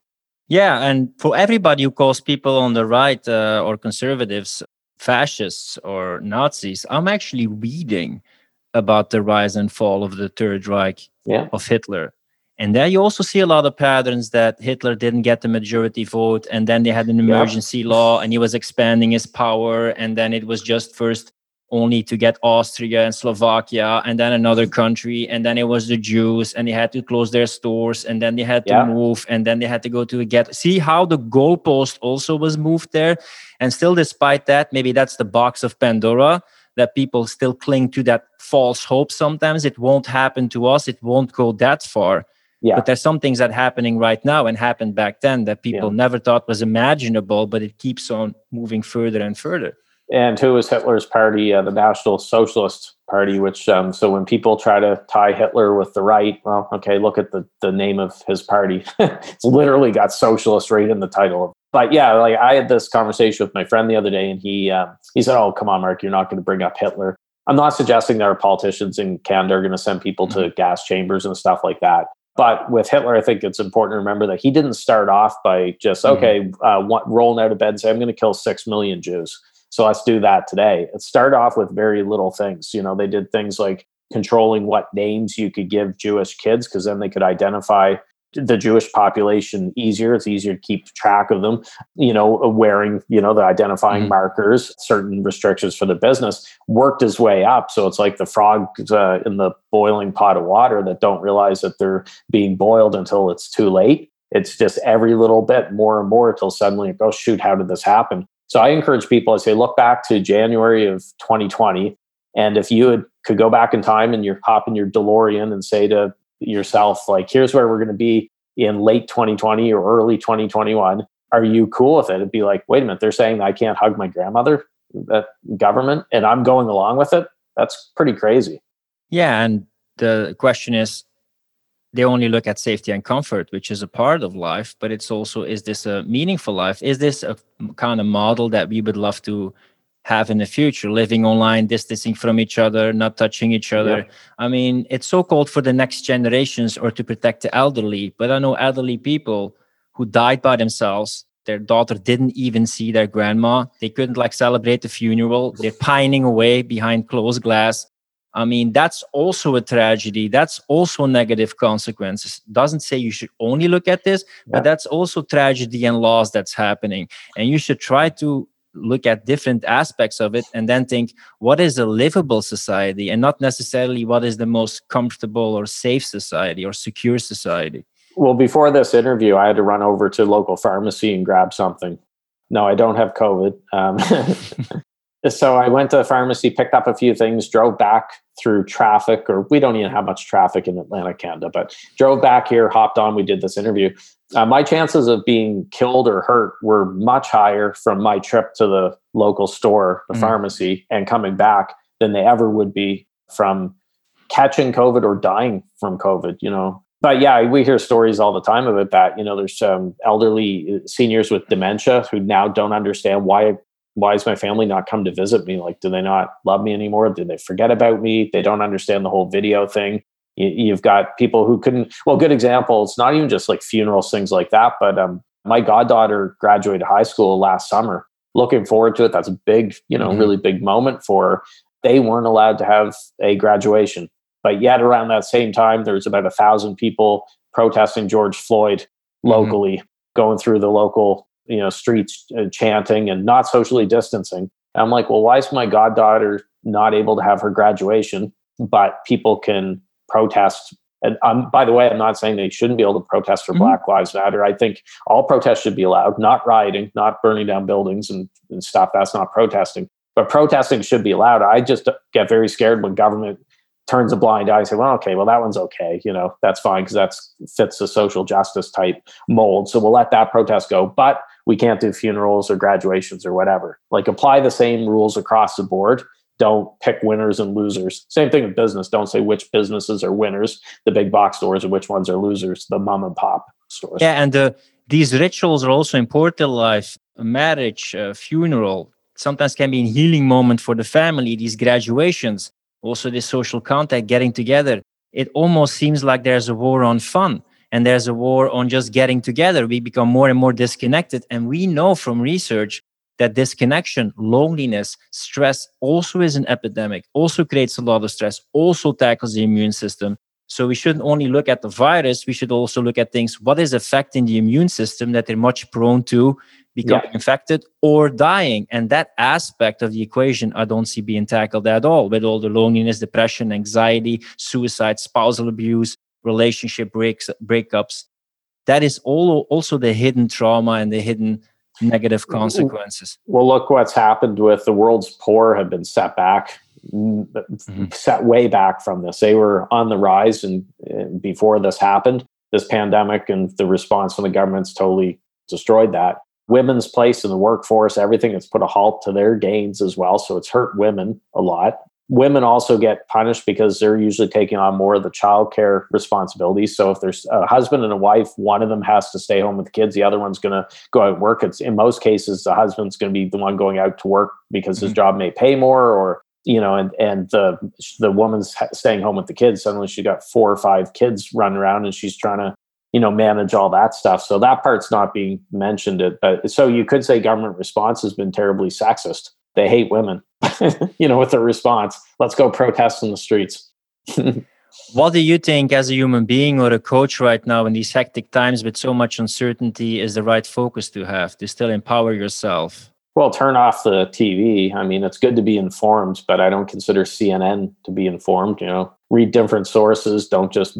yeah, and for everybody who calls people on the right uh, or conservatives fascists or Nazis, I'm actually reading about the rise and fall of the Third Reich yeah. of Hitler. And there you also see a lot of patterns that Hitler didn't get the majority vote, and then they had an emergency yeah. law, and he was expanding his power, and then it was just first only to get Austria and Slovakia and then another country. And then it was the Jews and they had to close their stores and then they had to yeah. move and then they had to go to get. See how the goalpost also was moved there. And still, despite that, maybe that's the box of Pandora that people still cling to that false hope sometimes. It won't happen to us, it won't go that far. Yeah. But there's some things that happening right now and happened back then that people yeah. never thought was imaginable, but it keeps on moving further and further and who was Hitler's party? Uh, the National Socialist Party. Which um, so when people try to tie Hitler with the right, well, okay, look at the the name of his party. it's literally got socialist right in the title. But yeah, like I had this conversation with my friend the other day, and he um, he said, "Oh, come on, Mark, you're not going to bring up Hitler." I'm not suggesting that our politicians in Canada are going to send people mm-hmm. to gas chambers and stuff like that. But with Hitler, I think it's important to remember that he didn't start off by just mm-hmm. okay, uh, rolling out of bed and say, "I'm going to kill six million Jews." So let's do that today. It started off with very little things. You know, they did things like controlling what names you could give Jewish kids because then they could identify the Jewish population easier. It's easier to keep track of them. You know, wearing you know the identifying mm-hmm. markers, certain restrictions for the business worked his way up. So it's like the frogs uh, in the boiling pot of water that don't realize that they're being boiled until it's too late. It's just every little bit more and more until suddenly, oh shoot, how did this happen? So I encourage people, I say, look back to January of 2020. And if you had, could go back in time and you're hopping your DeLorean and say to yourself, like, here's where we're going to be in late 2020 or early 2021, are you cool with it? It'd be like, wait a minute, they're saying I can't hug my grandmother, that government, and I'm going along with it. That's pretty crazy. Yeah. And the question is, they only look at safety and comfort, which is a part of life, but it's also is this a meaningful life? Is this a kind of model that we would love to have in the future? Living online, distancing from each other, not touching each other. Yeah. I mean, it's so called for the next generations or to protect the elderly, but I know elderly people who died by themselves. Their daughter didn't even see their grandma. They couldn't like celebrate the funeral. They're pining away behind closed glass I mean, that's also a tragedy. That's also negative consequences. Doesn't say you should only look at this, yeah. but that's also tragedy and loss that's happening. And you should try to look at different aspects of it and then think what is a livable society and not necessarily what is the most comfortable or safe society or secure society. Well, before this interview, I had to run over to local pharmacy and grab something. No, I don't have COVID. Um, so I went to the pharmacy, picked up a few things, drove back through traffic, or we don't even have much traffic in Atlantic, Canada, but drove back here, hopped on, we did this interview. Uh, my chances of being killed or hurt were much higher from my trip to the local store, the mm. pharmacy, and coming back than they ever would be from catching COVID or dying from COVID, you know. But yeah, we hear stories all the time about that. You know, there's um, elderly uh, seniors with dementia who now don't understand why why is my family not come to visit me? Like, do they not love me anymore? Did they forget about me? They don't understand the whole video thing. You've got people who couldn't. Well, good example. It's not even just like funerals, things like that. But um, my goddaughter graduated high school last summer. Looking forward to it. That's a big, you know, mm-hmm. really big moment for. Her. They weren't allowed to have a graduation, but yet around that same time, there was about a thousand people protesting George Floyd mm-hmm. locally, mm-hmm. going through the local you know streets uh, chanting and not socially distancing and i'm like well why is my goddaughter not able to have her graduation but people can protest and um, by the way i'm not saying they shouldn't be able to protest for mm-hmm. black lives matter i think all protests should be allowed not rioting not burning down buildings and, and stuff that's not protesting but protesting should be allowed i just get very scared when government turns a blind eye and say, well, okay, well, that one's okay. You know, that's fine because that fits the social justice type mold. So we'll let that protest go. But we can't do funerals or graduations or whatever. Like apply the same rules across the board. Don't pick winners and losers. Same thing with business. Don't say which businesses are winners, the big box stores, and which ones are losers, the mom and pop stores. Yeah, and uh, these rituals are also important life. Marriage, a funeral, sometimes can be a healing moment for the family. These graduations, also the social contact, getting together. It almost seems like there's a war on fun and there's a war on just getting together. We become more and more disconnected. And we know from research that disconnection, loneliness, stress also is an epidemic, also creates a lot of stress, also tackles the immune system. So we shouldn't only look at the virus, we should also look at things what is affecting the immune system that they're much prone to becoming yeah. infected or dying. And that aspect of the equation I don't see being tackled at all with all the loneliness, depression, anxiety, suicide, spousal abuse, relationship breaks breakups that is all also the hidden trauma and the hidden negative consequences. Well look what's happened with the world's poor have been set back mm-hmm. set way back from this. They were on the rise and, and before this happened this pandemic and the response from the government's totally destroyed that. Women's place in the workforce everything has put a halt to their gains as well so it's hurt women a lot women also get punished because they're usually taking on more of the childcare responsibilities. So if there's a husband and a wife, one of them has to stay home with the kids, the other one's going to go out and work. It's in most cases the husband's going to be the one going out to work because mm-hmm. his job may pay more, or you know, and and the the woman's staying home with the kids. Suddenly she's got four or five kids running around, and she's trying to you know manage all that stuff. So that part's not being mentioned. It, but so you could say government response has been terribly sexist. They hate women you know, with a response. Let's go protest in the streets. what do you think, as a human being or a coach right now in these hectic times with so much uncertainty, is the right focus to have to still empower yourself? Well, turn off the TV. I mean, it's good to be informed, but I don't consider CNN to be informed. You know, read different sources. Don't just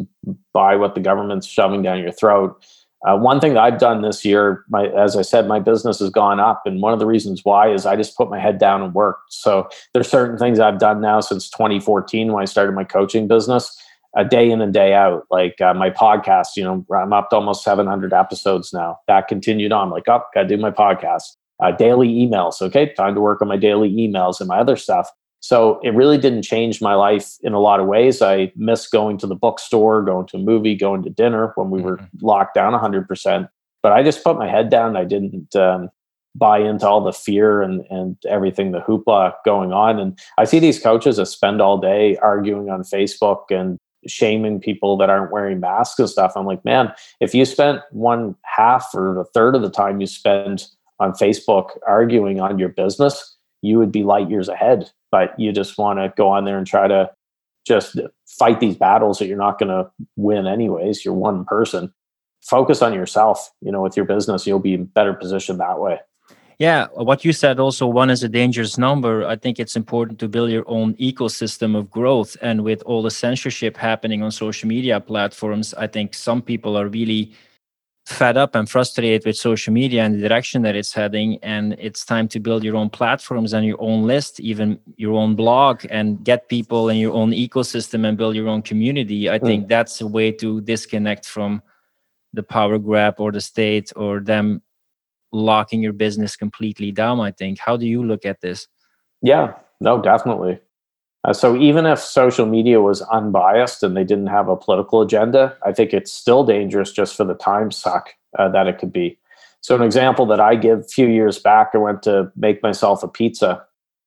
buy what the government's shoving down your throat. Uh, one thing that I've done this year, my, as I said, my business has gone up, and one of the reasons why is I just put my head down and worked. So there's certain things I've done now since 2014 when I started my coaching business, a day in and day out. Like uh, my podcast, you know, I'm up to almost 700 episodes now. That continued on. Like, oh, gotta do my podcast. Uh, daily emails. Okay, time to work on my daily emails and my other stuff. So it really didn't change my life in a lot of ways. I missed going to the bookstore, going to a movie, going to dinner when we were mm-hmm. locked down 100%. But I just put my head down. I didn't um, buy into all the fear and, and everything, the hoopla going on. And I see these coaches that spend all day arguing on Facebook and shaming people that aren't wearing masks and stuff. I'm like, man, if you spent one half or a third of the time you spend on Facebook arguing on your business, you would be light years ahead. But you just want to go on there and try to just fight these battles that you're not going to win anyways. You're one person. Focus on yourself, you know, with your business, you'll be better positioned that way. Yeah, what you said also one is a dangerous number. I think it's important to build your own ecosystem of growth. And with all the censorship happening on social media platforms, I think some people are really fed up and frustrated with social media and the direction that it's heading. And it's time to build your own platforms and your own list, even your own blog, and get people in your own ecosystem and build your own community. I mm. think that's a way to disconnect from the power grab or the state or them locking your business completely down i think how do you look at this yeah no definitely uh, so even if social media was unbiased and they didn't have a political agenda i think it's still dangerous just for the time suck uh, that it could be so an example that i give a few years back i went to make myself a pizza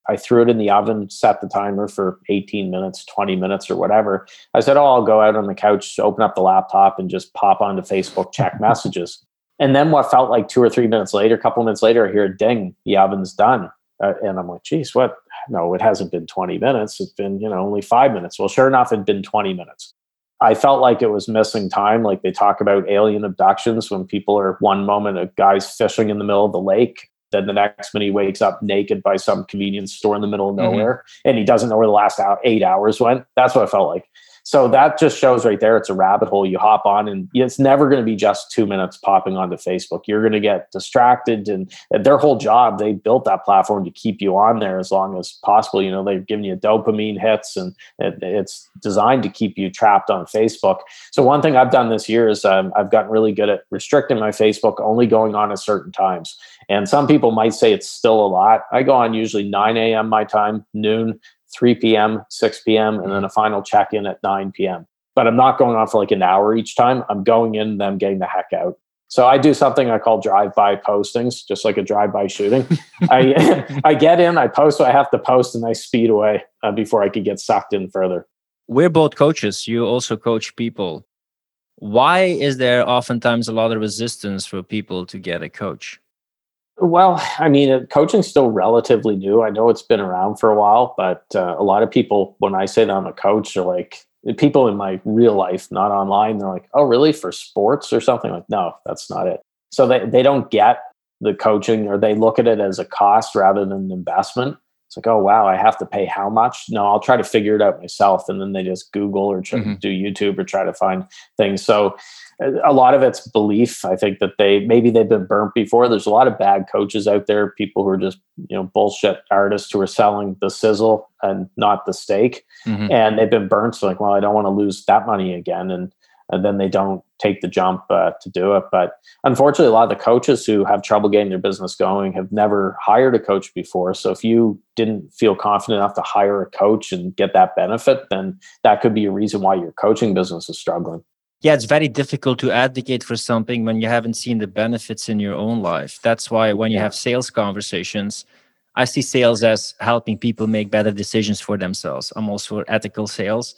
I threw it in the oven, set the timer for 18 minutes, 20 minutes, or whatever. I said, Oh, I'll go out on the couch, open up the laptop, and just pop onto Facebook, check messages. And then what felt like two or three minutes later, a couple minutes later, I hear a ding, the oven's done. Uh, and I'm like, geez, what? No, it hasn't been 20 minutes. It's been, you know, only five minutes. Well, sure enough, it'd been 20 minutes. I felt like it was missing time. Like they talk about alien abductions when people are one moment a guy's fishing in the middle of the lake. Then the next minute he wakes up naked by some convenience store in the middle of mm-hmm. nowhere mm-hmm. and he doesn't know where the last eight hours went. That's what it felt like. So that just shows right there it's a rabbit hole you hop on, and it's never going to be just two minutes popping onto Facebook. You're going to get distracted, and their whole job they built that platform to keep you on there as long as possible. You know they've given you dopamine hits, and it, it's designed to keep you trapped on Facebook. So one thing I've done this year is um, I've gotten really good at restricting my Facebook, only going on at certain times. And some people might say it's still a lot. I go on usually 9 a.m. my time, noon, 3 p.m., 6 p.m., and then a final check in at 9 p.m. But I'm not going on for like an hour each time. I'm going in then getting the heck out. So I do something I call drive-by postings, just like a drive-by shooting. I I get in, I post what I have to post, and I speed away uh, before I could get sucked in further. We're both coaches. You also coach people. Why is there oftentimes a lot of resistance for people to get a coach? Well, I mean, uh, coaching's still relatively new. I know it's been around for a while, but uh, a lot of people, when I say that I'm a coach, are like people in my real life, not online. They're like, "Oh, really? For sports or something?" Like, no, that's not it. So they they don't get the coaching, or they look at it as a cost rather than an investment. It's like, oh wow, I have to pay how much? No, I'll try to figure it out myself, and then they just Google or try mm-hmm. to do YouTube or try to find things. So a lot of it's belief. I think that they maybe they've been burnt before. There's a lot of bad coaches out there, people who are just you know bullshit artists who are selling the sizzle and not the steak, mm-hmm. and they've been burnt. So like, well, I don't want to lose that money again, and and then they don't take the jump uh, to do it. But unfortunately, a lot of the coaches who have trouble getting their business going have never hired a coach before. So if you didn't feel confident enough to hire a coach and get that benefit, then that could be a reason why your coaching business is struggling yeah, it's very difficult to advocate for something when you haven't seen the benefits in your own life. That's why when you have sales conversations, I see sales as helping people make better decisions for themselves. I'm also ethical sales.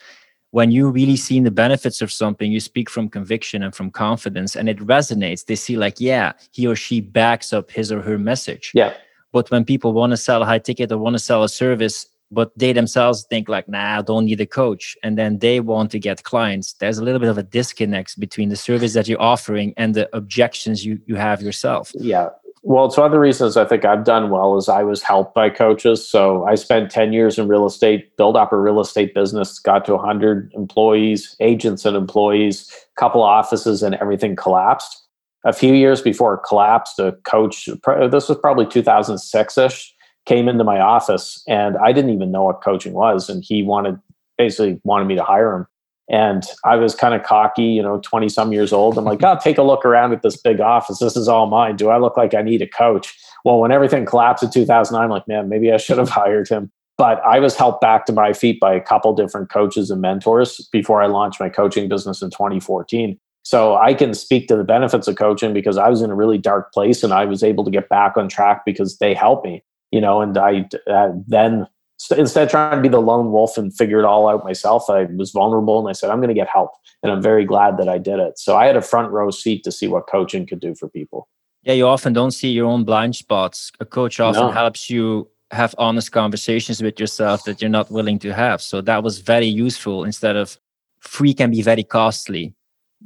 When you really see the benefits of something, you speak from conviction and from confidence, and it resonates. They see, like, yeah, he or she backs up his or her message. Yeah. But when people want to sell a high ticket or want to sell a service, but they themselves think like nah i don't need a coach and then they want to get clients there's a little bit of a disconnect between the service that you're offering and the objections you, you have yourself yeah well it's one of the reasons i think i've done well is i was helped by coaches so i spent 10 years in real estate built up a real estate business got to 100 employees agents and employees couple offices and everything collapsed a few years before it collapsed a coach this was probably 2006ish came into my office and I didn't even know what coaching was. And he wanted basically wanted me to hire him. And I was kind of cocky, you know, 20 some years old. I'm like, oh, take a look around at this big office. This is all mine. Do I look like I need a coach? Well, when everything collapsed in 2009, I'm like, man, maybe I should have hired him. But I was helped back to my feet by a couple different coaches and mentors before I launched my coaching business in 2014. So I can speak to the benefits of coaching because I was in a really dark place and I was able to get back on track because they helped me, you know, and I uh, then instead of trying to be the lone wolf and figure it all out myself, I was vulnerable and I said, I'm going to get help. And I'm very glad that I did it. So I had a front row seat to see what coaching could do for people. Yeah, you often don't see your own blind spots. A coach often no. helps you have honest conversations with yourself that you're not willing to have. So that was very useful instead of free can be very costly.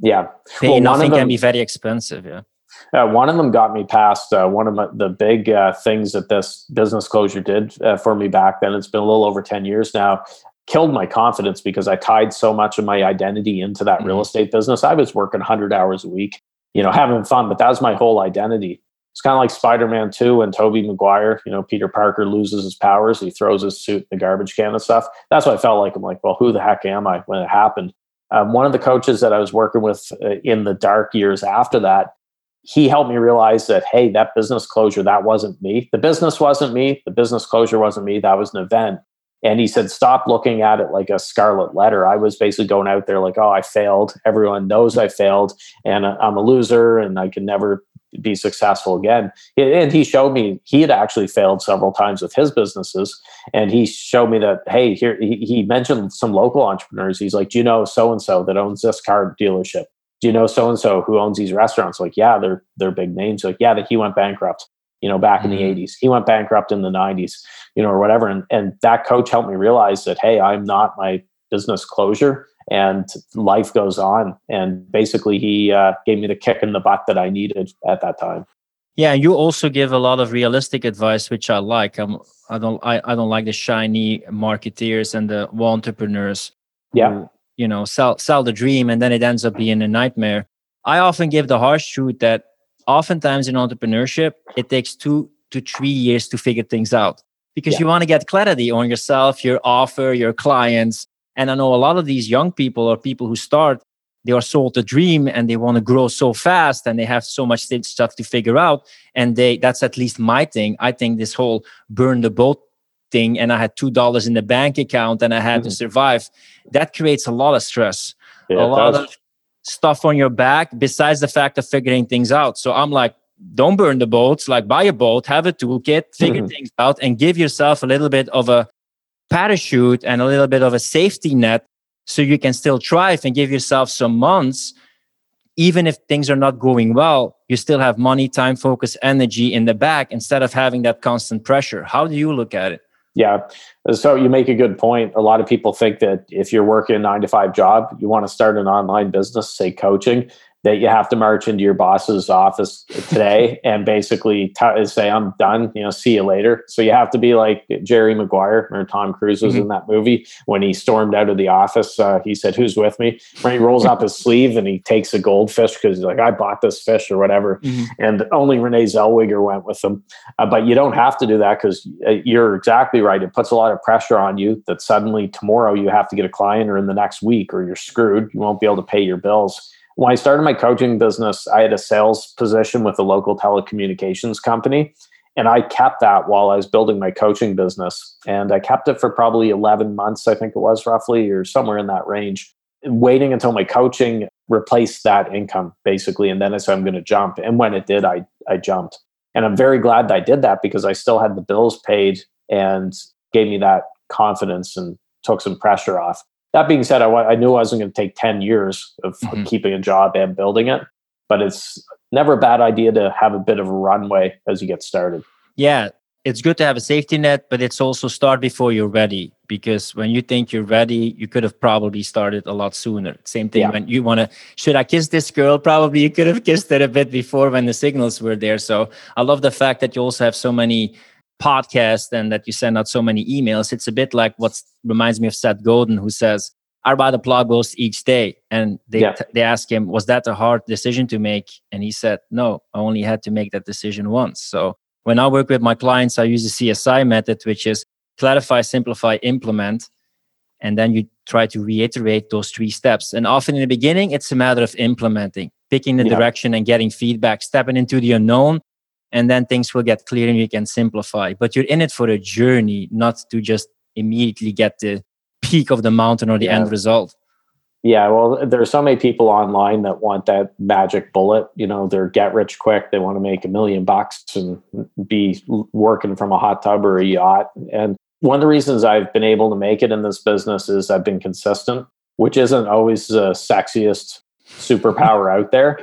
Yeah. Pay well, nothing them, can be very expensive. Yeah. Uh, one of them got me past uh, one of my, the big uh, things that this business closure did uh, for me back then. It's been a little over 10 years now. Killed my confidence because I tied so much of my identity into that mm-hmm. real estate business. I was working 100 hours a week, you know, having fun, but that was my whole identity. It's kind of like Spider Man 2 and Tobey Maguire. You know, Peter Parker loses his powers. He throws his suit in the garbage can and stuff. That's what I felt like. I'm like, well, who the heck am I when it happened? Um, one of the coaches that I was working with uh, in the dark years after that, he helped me realize that, hey, that business closure, that wasn't me. The business wasn't me. The business closure wasn't me. That was an event. And he said, stop looking at it like a scarlet letter. I was basically going out there like, oh, I failed. Everyone knows I failed and I'm a loser and I can never be successful again. And he showed me he had actually failed several times with his businesses. And he showed me that, hey, here, he mentioned some local entrepreneurs. He's like, do you know so and so that owns this car dealership? Do you know so and so who owns these restaurants? Like, yeah, they're they're big names. Like, yeah, that he went bankrupt, you know, back mm-hmm. in the 80s. Mm-hmm. He went bankrupt in the 90s, you know, or whatever. And and that coach helped me realize that, hey, I'm not my business closure and life goes on. And basically, he uh, gave me the kick in the butt that I needed at that time. Yeah, you also give a lot of realistic advice, which I like. I'm, I don't, I, I don't like the shiny marketeers and the wall entrepreneurs. Yeah, who, you know, sell sell the dream, and then it ends up being a nightmare. I often give the harsh truth that oftentimes in entrepreneurship, it takes two to three years to figure things out because yeah. you want to get clarity on yourself, your offer, your clients, and I know a lot of these young people or people who start, they are sold a dream and they want to grow so fast and they have so much stuff to figure out. And they that's at least my thing. I think this whole burn the boat thing and I had two dollars in the bank account and I had mm-hmm. to survive, that creates a lot of stress. Yeah, a lot of stuff on your back besides the fact of figuring things out. So I'm like, don't burn the boats, like buy a boat, have a toolkit, figure mm-hmm. things out, and give yourself a little bit of a parachute and a little bit of a safety net so you can still thrive and give yourself some months even if things are not going well you still have money time focus energy in the back instead of having that constant pressure how do you look at it yeah. So you make a good point. A lot of people think that if you're working a nine to five job you want to start an online business say coaching that you have to march into your boss's office today and basically t- say i'm done you know see you later. So you have to be like jerry maguire or tom cruise was mm-hmm. in that movie when he stormed out of the office uh, he said who's with me? When he rolls up his sleeve and he takes a goldfish because he's like i bought this fish or whatever. Mm-hmm. and only renee zellweger went with him. Uh, but you don't have to do that because uh, you're exactly right. It puts a lot of pressure on you that suddenly tomorrow you have to get a client or in the next week or you're screwed. You won't be able to pay your bills when I started my coaching business, I had a sales position with a local telecommunications company. And I kept that while I was building my coaching business. And I kept it for probably 11 months, I think it was roughly, or somewhere in that range, waiting until my coaching replaced that income, basically. And then I said, I'm going to jump. And when it did, I, I jumped. And I'm very glad that I did that because I still had the bills paid and gave me that confidence and took some pressure off. That being said, I, I knew I wasn't going to take 10 years of mm-hmm. keeping a job and building it, but it's never a bad idea to have a bit of a runway as you get started. Yeah, it's good to have a safety net, but it's also start before you're ready because when you think you're ready, you could have probably started a lot sooner. Same thing yeah. when you want to, should I kiss this girl? Probably you could have kissed it a bit before when the signals were there. So I love the fact that you also have so many podcast and that you send out so many emails. It's a bit like what reminds me of Seth Godin, who says, I write a blog post each day. And they, yeah. they ask him, was that a hard decision to make? And he said, no, I only had to make that decision once. So when I work with my clients, I use the CSI method, which is clarify, simplify, implement. And then you try to reiterate those three steps. And often in the beginning, it's a matter of implementing, picking the yeah. direction and getting feedback, stepping into the unknown and then things will get clear and you can simplify but you're in it for a journey not to just immediately get the peak of the mountain or the Yeah. end result. Yeah, well, there's so many people online that want that magic bullet. You know, they're get rich quick. They want to make a million bucks and be working from a hot tub or a yacht. And one of the reasons I've been able to make it in this business is I've been consistent, which isn't always the sexiest superpower out there.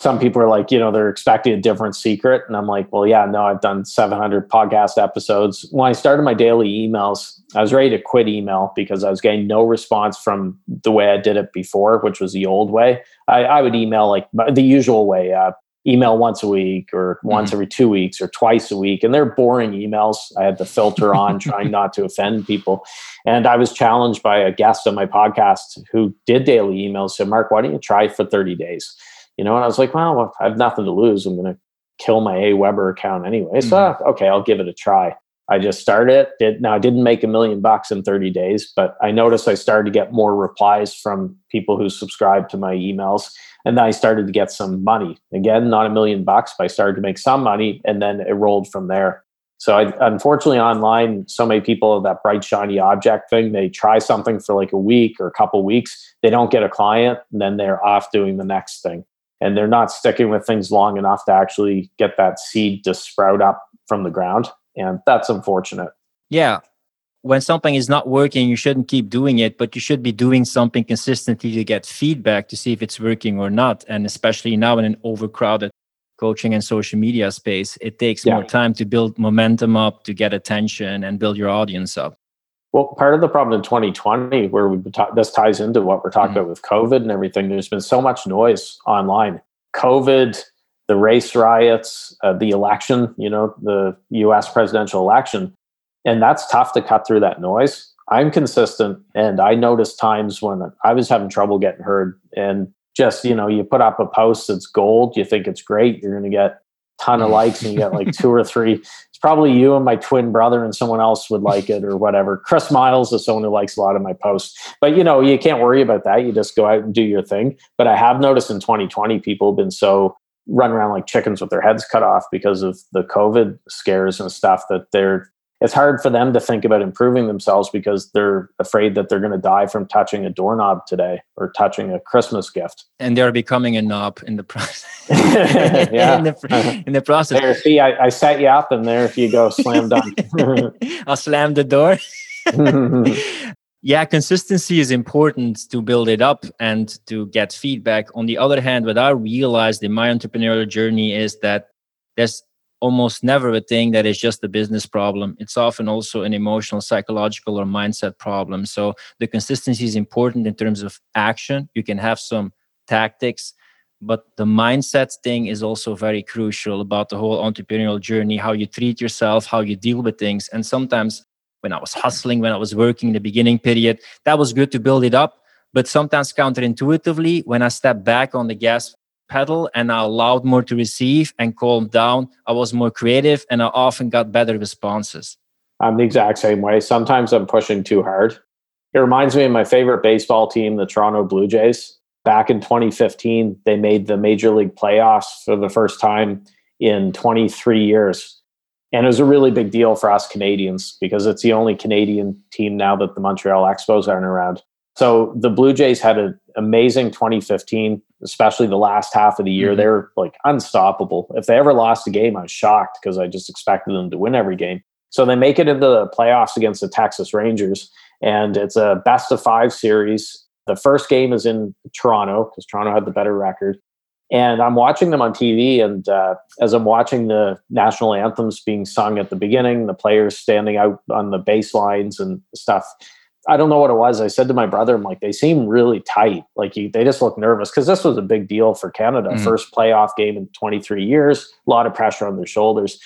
Some people are like, you know, they're expecting a different secret. And I'm like, well, yeah, no, I've done 700 podcast episodes. When I started my daily emails, I was ready to quit email because I was getting no response from the way I did it before, which was the old way. I, I would email like the usual way, uh, email once a week or once every two weeks or twice a week. And they're boring emails. I had the filter on, trying not to offend people. And I was challenged by a guest on my podcast who did daily emails. Said, Mark, why don't you try for 30 days? You know, and I was like, well, I have nothing to lose. I'm going to kill my AWeber account anyway. So, Mhm. okay, I'll give it a try. I just started it. Did now I didn't make a million bucks in 30 days, but I noticed I started to get more replies from people who subscribed to my emails. And then I started to get some money. Again, not a million bucks, but I started to make some money and then it rolled from there. So I, unfortunately online, so many people have that bright, shiny object thing. They try something for like a week or a couple weeks. They don't get a client, and then they're off doing the next thing. And they're not sticking with things long enough to actually get that seed to sprout up from the ground. And that's unfortunate. Yeah. When something is not working, you shouldn't keep doing it, but you should be doing something consistently to get feedback to see if it's working or not. And especially now in an overcrowded coaching and social media space, it takes Yeah. more time to build momentum up, to get attention and build your audience up. Well, part of the problem in 2020, where we ta- this ties into what we're talking Mhm. about with COVID and everything. There's been so much noise online. COVID, the race riots, uh, the election. You know, the U.S. presidential election, and that's tough to cut through that noise. I'm consistent, and I noticed times when I was having trouble getting heard, and just you know, you put up a post that's gold, you think it's great, you're going to get ton of likes, and you get like two or three it's probably you and my twin brother and someone else would like it or whatever. Chris Miles is someone who likes a lot of my posts. But you know, you can't worry about that. You just go out and do your thing. But I have noticed in 2020 people have been so run around like chickens with their heads cut off because of the COVID scares and stuff that they're it's hard for them to think about improving themselves because they're afraid that they're going to die from touching a doorknob today or touching a Christmas gift. And they're becoming a knob in the process. Yeah. in, the, in the process. There, see, I, I set you up, and there, if you go, slam dunk. I'll slam the door. yeah, consistency is important to build it up and to get feedback. On the other hand, what I realized in my entrepreneurial journey is that there's almost never a thing that is just a business problem. It's often also an emotional, psychological, or mindset problem. So the consistency is important in terms of action. You can have some tactics, but the mindset thing is also very crucial about the whole entrepreneurial journey how you treat yourself, how you deal with things. And sometimes when I was hustling, when I was working in the beginning period, that was good to build it up. But sometimes counterintuitively, when I step back on the gas pedal and I allowed more to receive and calmed down, I was more creative and I often got better responses. I'm the exact same way. Sometimes I'm pushing too hard. It reminds me of my favorite baseball team, the Toronto Blue Jays. Back in 2015, they made the Major League playoffs for the first time in 23 years. And it was a really big deal for us Canadians because it's the only Canadian team now that the Montreal Expos aren't around. So the Blue Jays had an amazing 2015, especially the last half of the year. Mhm. They were like unstoppable. If they ever lost a game, I was shocked because I just expected them to win every game. So they make it into the playoffs against the Texas Rangers, and it's a best of five series. The first game is in Toronto because Toronto had the better record. And I'm watching them on TV, and uh, as I'm watching the national anthems being sung at the beginning, the players standing out on the baselines and stuff, I don't know what it was. I said to my brother, I'm like, they seem really tight. Like you, they just look nervous because this was a big deal for Canada. Mhm. First playoff game in 23 years, a lot of pressure on their shoulders.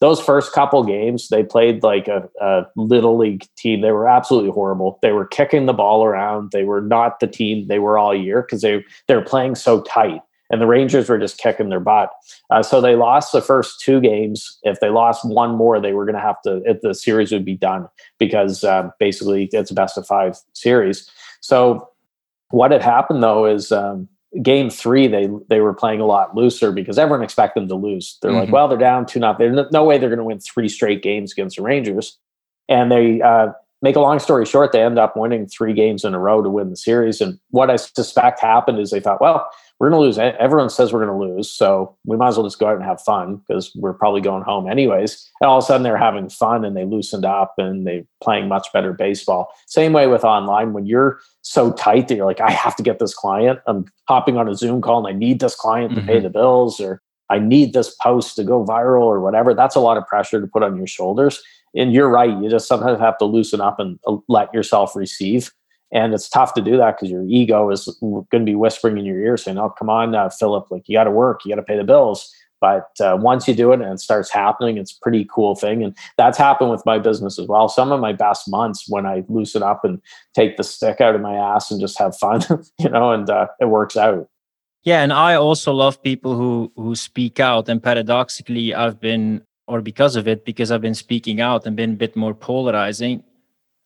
Those first couple games, they played like a, a little league team. They were absolutely horrible. They were kicking the ball around. They were not the team they were all year because they they were playing so tight. And the Rangers were just kicking their butt. Uh, so they lost the first two games. If they lost one more, they were going to have to. If the series would be done because um, basically it's a best of five series. So what had happened though is um, game three they they were playing a lot looser because everyone expected them to lose. They're like, Mhm. well, they're down two nothing. There's no, no way they're going to win three straight games against the Rangers. And they uh, make a long story short, they end up winning three games in a row to win the series. And what I suspect happened is they thought, well, we're going to lose. Everyone says we're going to lose. So we might as well just go out and have fun because we're probably going home anyways. And all of a sudden they're having fun and they loosened up and they're playing much better baseball. Same way with online. When you're so tight that you're like, I have to get this client. I'm hopping on a Zoom call and I need this client mm-hmm. to pay mm-hmm. the bills or I need this post to go viral or whatever. That's a lot of pressure to put on your shoulders. And you're right. You just sometimes have to loosen up and uh, let yourself receive. And it's tough to do that because your ego is going to be whispering in your ear saying, Oh, come on, uh, Philip, like you got to work, you got to pay the bills. But uh, once you do it and it starts happening, it's a pretty cool thing. And that's happened with my business as well. Some of my best months when I loosen up and take the stick out of my ass and just have fun, you know, and uh, it works out. Yeah, and I also love people who who speak out. And paradoxically, I've been, or because of it, because I've been speaking out and been a bit more polarizing,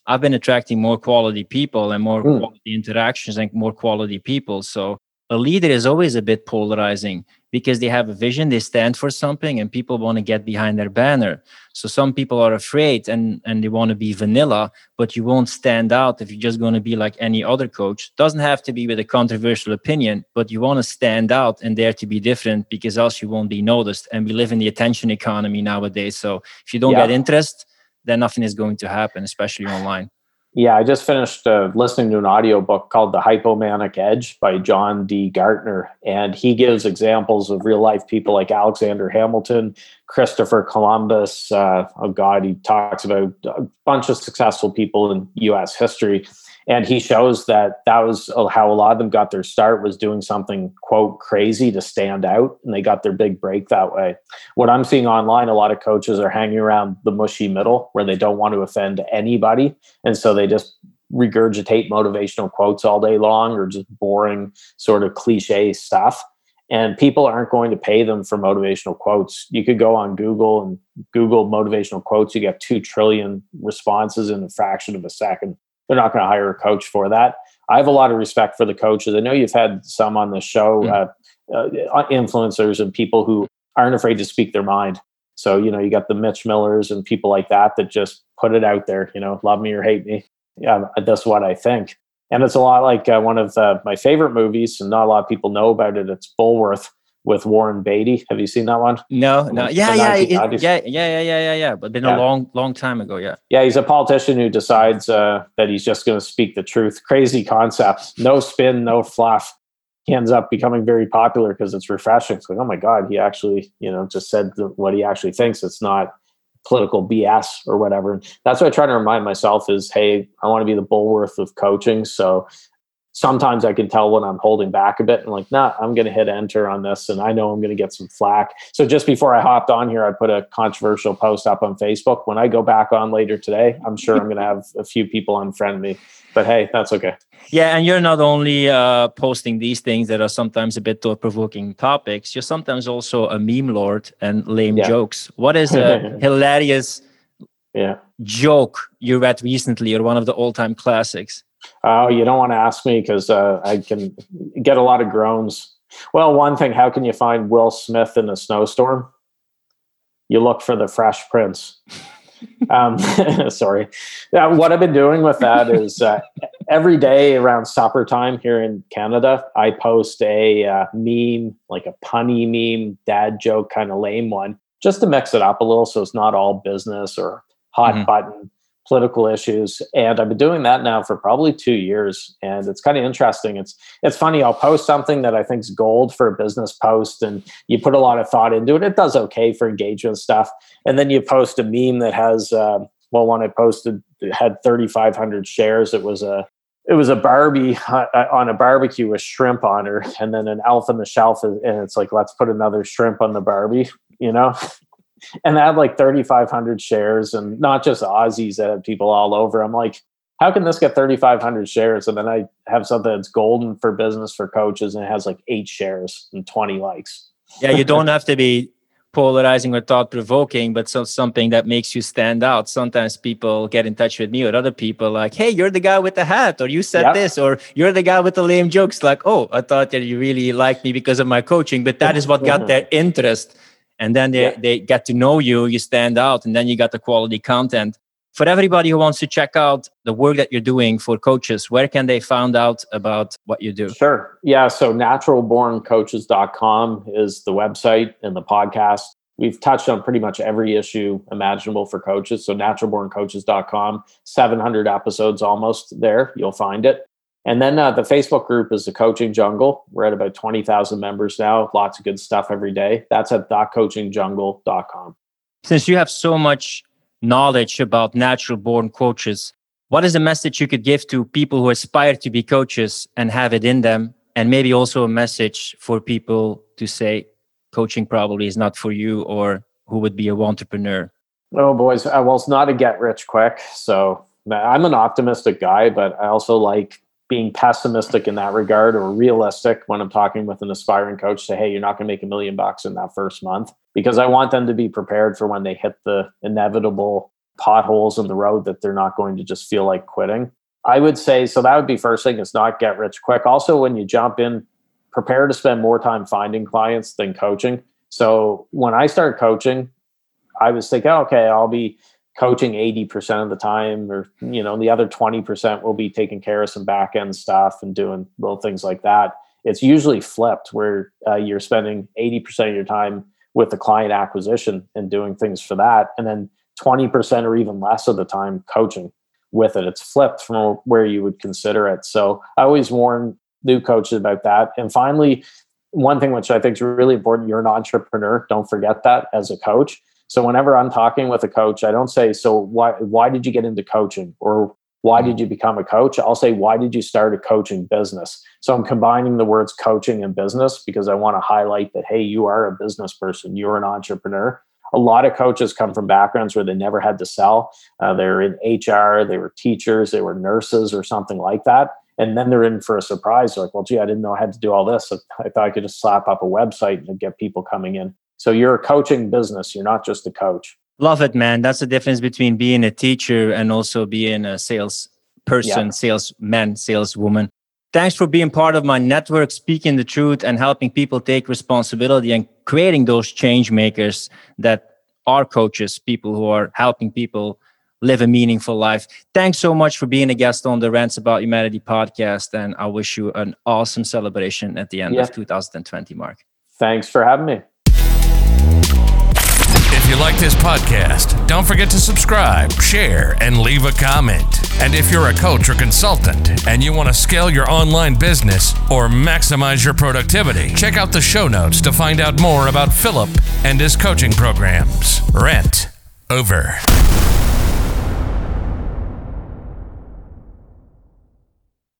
I've been attracting more quality people and more mm. quality interactions and more quality people. So a leader is always a bit polarizing because they have a vision, they stand for something, and people want to get behind their banner. So some people are afraid and and they want to be vanilla, but you won't stand out if you're just going to be like any other coach. Doesn't have to be with a controversial opinion, but you want to stand out and dare to be different because else you won't be noticed. And we live in the attention economy nowadays. So if you don't yeah. get interest, then nothing is going to happen, especially online. Yeah, I just finished uh, listening to an audiobook called The Hypomanic Edge by John D. Gartner. And he gives examples of real life people like Alexander Hamilton, Christopher Columbus. Uh, oh, God, he talks about a bunch of successful people in US history and he shows that that was how a lot of them got their start was doing something quote crazy to stand out. And they got their big break that way. What i'm seeing online a lot of coaches are hanging around the mushy middle where they don't want to offend anybody. And so they just regurgitate motivational quotes all day long or just boring sort of cliche stuff. And people aren't going to pay them for motivational quotes. You could go on google and google motivational quotes you get 2 trillion responses in a fraction of a second they're not going to hire a coach for that. I have a lot of respect for the coaches. I know you've had some on the show, mm-hmm. uh, uh, influencers and people who aren't afraid to speak their mind. So, you know, you got the Mitch Millers and people like that that just put it out there, you know, love me or hate me. Yeah, that's what I think. And it's a lot like uh, one of the, my favorite movies, and not a lot of people know about it. It's Bulworth with Warren Beatty. Have you seen that one? No, no. Yeah, yeah, it, yeah, yeah, yeah, yeah, yeah, yeah. But been yeah. a long, long time ago. Yeah. Yeah, he's a politician who decides uh, that he's just going to speak the truth. Crazy concept. No spin, no fluff. He ends up becoming very popular because it's refreshing. It's like, oh my god, he actually, you know, just said what he actually thinks. It's not political BS or whatever. That's what I try to remind myself is, hey, I want to be the Bulworth of coaching. So sometimes I can tell when I'm holding back a bit and like, nah, I'm going to hit enter on this and I know I'm going to get some flack. So just before I hopped on here, I put a controversial post up on Facebook. When I go back on later today, I'm sure I'm going to have a few people unfriend me, but hey, that's okay. Yeah. And you're not only uh, posting these things that are sometimes a bit thought provoking topics, you're sometimes also a meme lord and lame yeah. jokes. What is a hilarious yeah. joke you read recently or one of the all time classics? Oh, you don't want to ask me because uh, I can get a lot of groans. Well, one thing, how can you find Will Smith in a snowstorm? You look for the Fresh Prince. um, sorry. Uh, what I've been doing with that is uh, every day around supper time here in Canada, I post a uh, meme, like a punny meme, dad joke, kind of lame one, just to mix it up a little so it's not all business or hot mm-hmm. button political issues and i've been doing that now for probably two years and it's kind of interesting it's it's funny i'll post something that i think is gold for a business post and you put a lot of thought into it it does okay for engagement stuff and then you post a meme that has uh, well when i posted had 3500 shares it was a it was a Barbie uh, on a barbecue with shrimp on her, and then an elf on the shelf, and it's like, let's put another shrimp on the Barbie, you know? And I had like 3,500 shares and not just Aussies that had people all over. I'm like, how can this get 3,500 shares? And then I have something that's golden for business for coaches and it has like eight shares and 20 likes. Yeah, you don't have to be polarizing or thought provoking, but so something that makes you stand out. Sometimes people get in touch with me or other people like, hey, you're the guy with the hat, or you said yep. this, or you're the guy with the lame jokes. Like, oh, I thought that you really liked me because of my coaching, but that is what got mm-hmm. their interest and then they, yeah. they get to know you you stand out and then you got the quality content For everybody who wants to check out the work that you're doing for coaches, where can they find out about what you do? Sure. Yeah. So naturalborncoaches.com is the website and the podcast. We've touched on pretty much every issue imaginable for coaches. So naturalborncoaches.com, 700 episodes almost there. You'll find it. And then uh, the Facebook group is the Coaching Jungle. We're at about 20,000 members now. Lots of good stuff every day. That's at coachingjungle.com. Since you have so much knowledge about natural born coaches, what is a message you could give to people who aspire to be coaches and have it in them? And maybe also a message for people to say coaching probably is not for you or who would be a entrepreneur? Oh, boys. Well, it's not a get rich quick. So I'm an optimistic guy, but I also like being pessimistic in that regard or realistic when I'm talking with an aspiring coach say, hey, you're not going to make a million bucks in that first month because I want them to be prepared for when they hit the inevitable potholes in the road that they're not going to just feel like quitting. I would say so that would be first thing is not get rich quick. Also, when you jump in, prepare to spend more time finding clients than coaching. So when I started coaching, I was thinking, okay, I'll be coaching 80% of the time or you know the other 20% will be taking care of some back end stuff and doing little things like that. It's usually flipped where uh, you're spending 80% of your time with the client acquisition and doing things for that and then 20% or even less of the time coaching with it. It's flipped from where you would consider it. So i always warn new coaches about that. And finally one thing which i think is really important you're an entrepreneur don't forget that as a coach so whenever I'm talking with a coach, I don't say, "So why why did you get into coaching?" or "Why did you become a coach?" I'll say, "Why did you start a coaching business?" So I'm combining the words coaching and business because I want to highlight that hey, you are a business person, you're an entrepreneur. A lot of coaches come from backgrounds where they never had to sell. Uh, they're in HR, they were teachers, they were nurses, or something like that. And then they're in for a surprise. They're like, well, gee, I didn't know I had to do all this. I thought I could just slap up a website and get people coming in. So you're a coaching business. You're not just a coach. Love it, man. That's the difference between being a teacher and also being a sales person, yeah. salesman, saleswoman. Thanks for being part of my network, speaking the truth and helping people take responsibility and creating those change makers that are coaches, people who are helping people live a meaningful life. Thanks so much for being a guest on the Rants About Humanity podcast. And I wish you an awesome celebration at the end yeah. of 2020, Mark. Thanks for having me. You like this podcast, don't forget to subscribe, share, and leave a comment. And if you're a coach or consultant and you want to scale your online business or maximize your productivity, check out the show notes to find out more about Philip and his coaching programs. Rent over.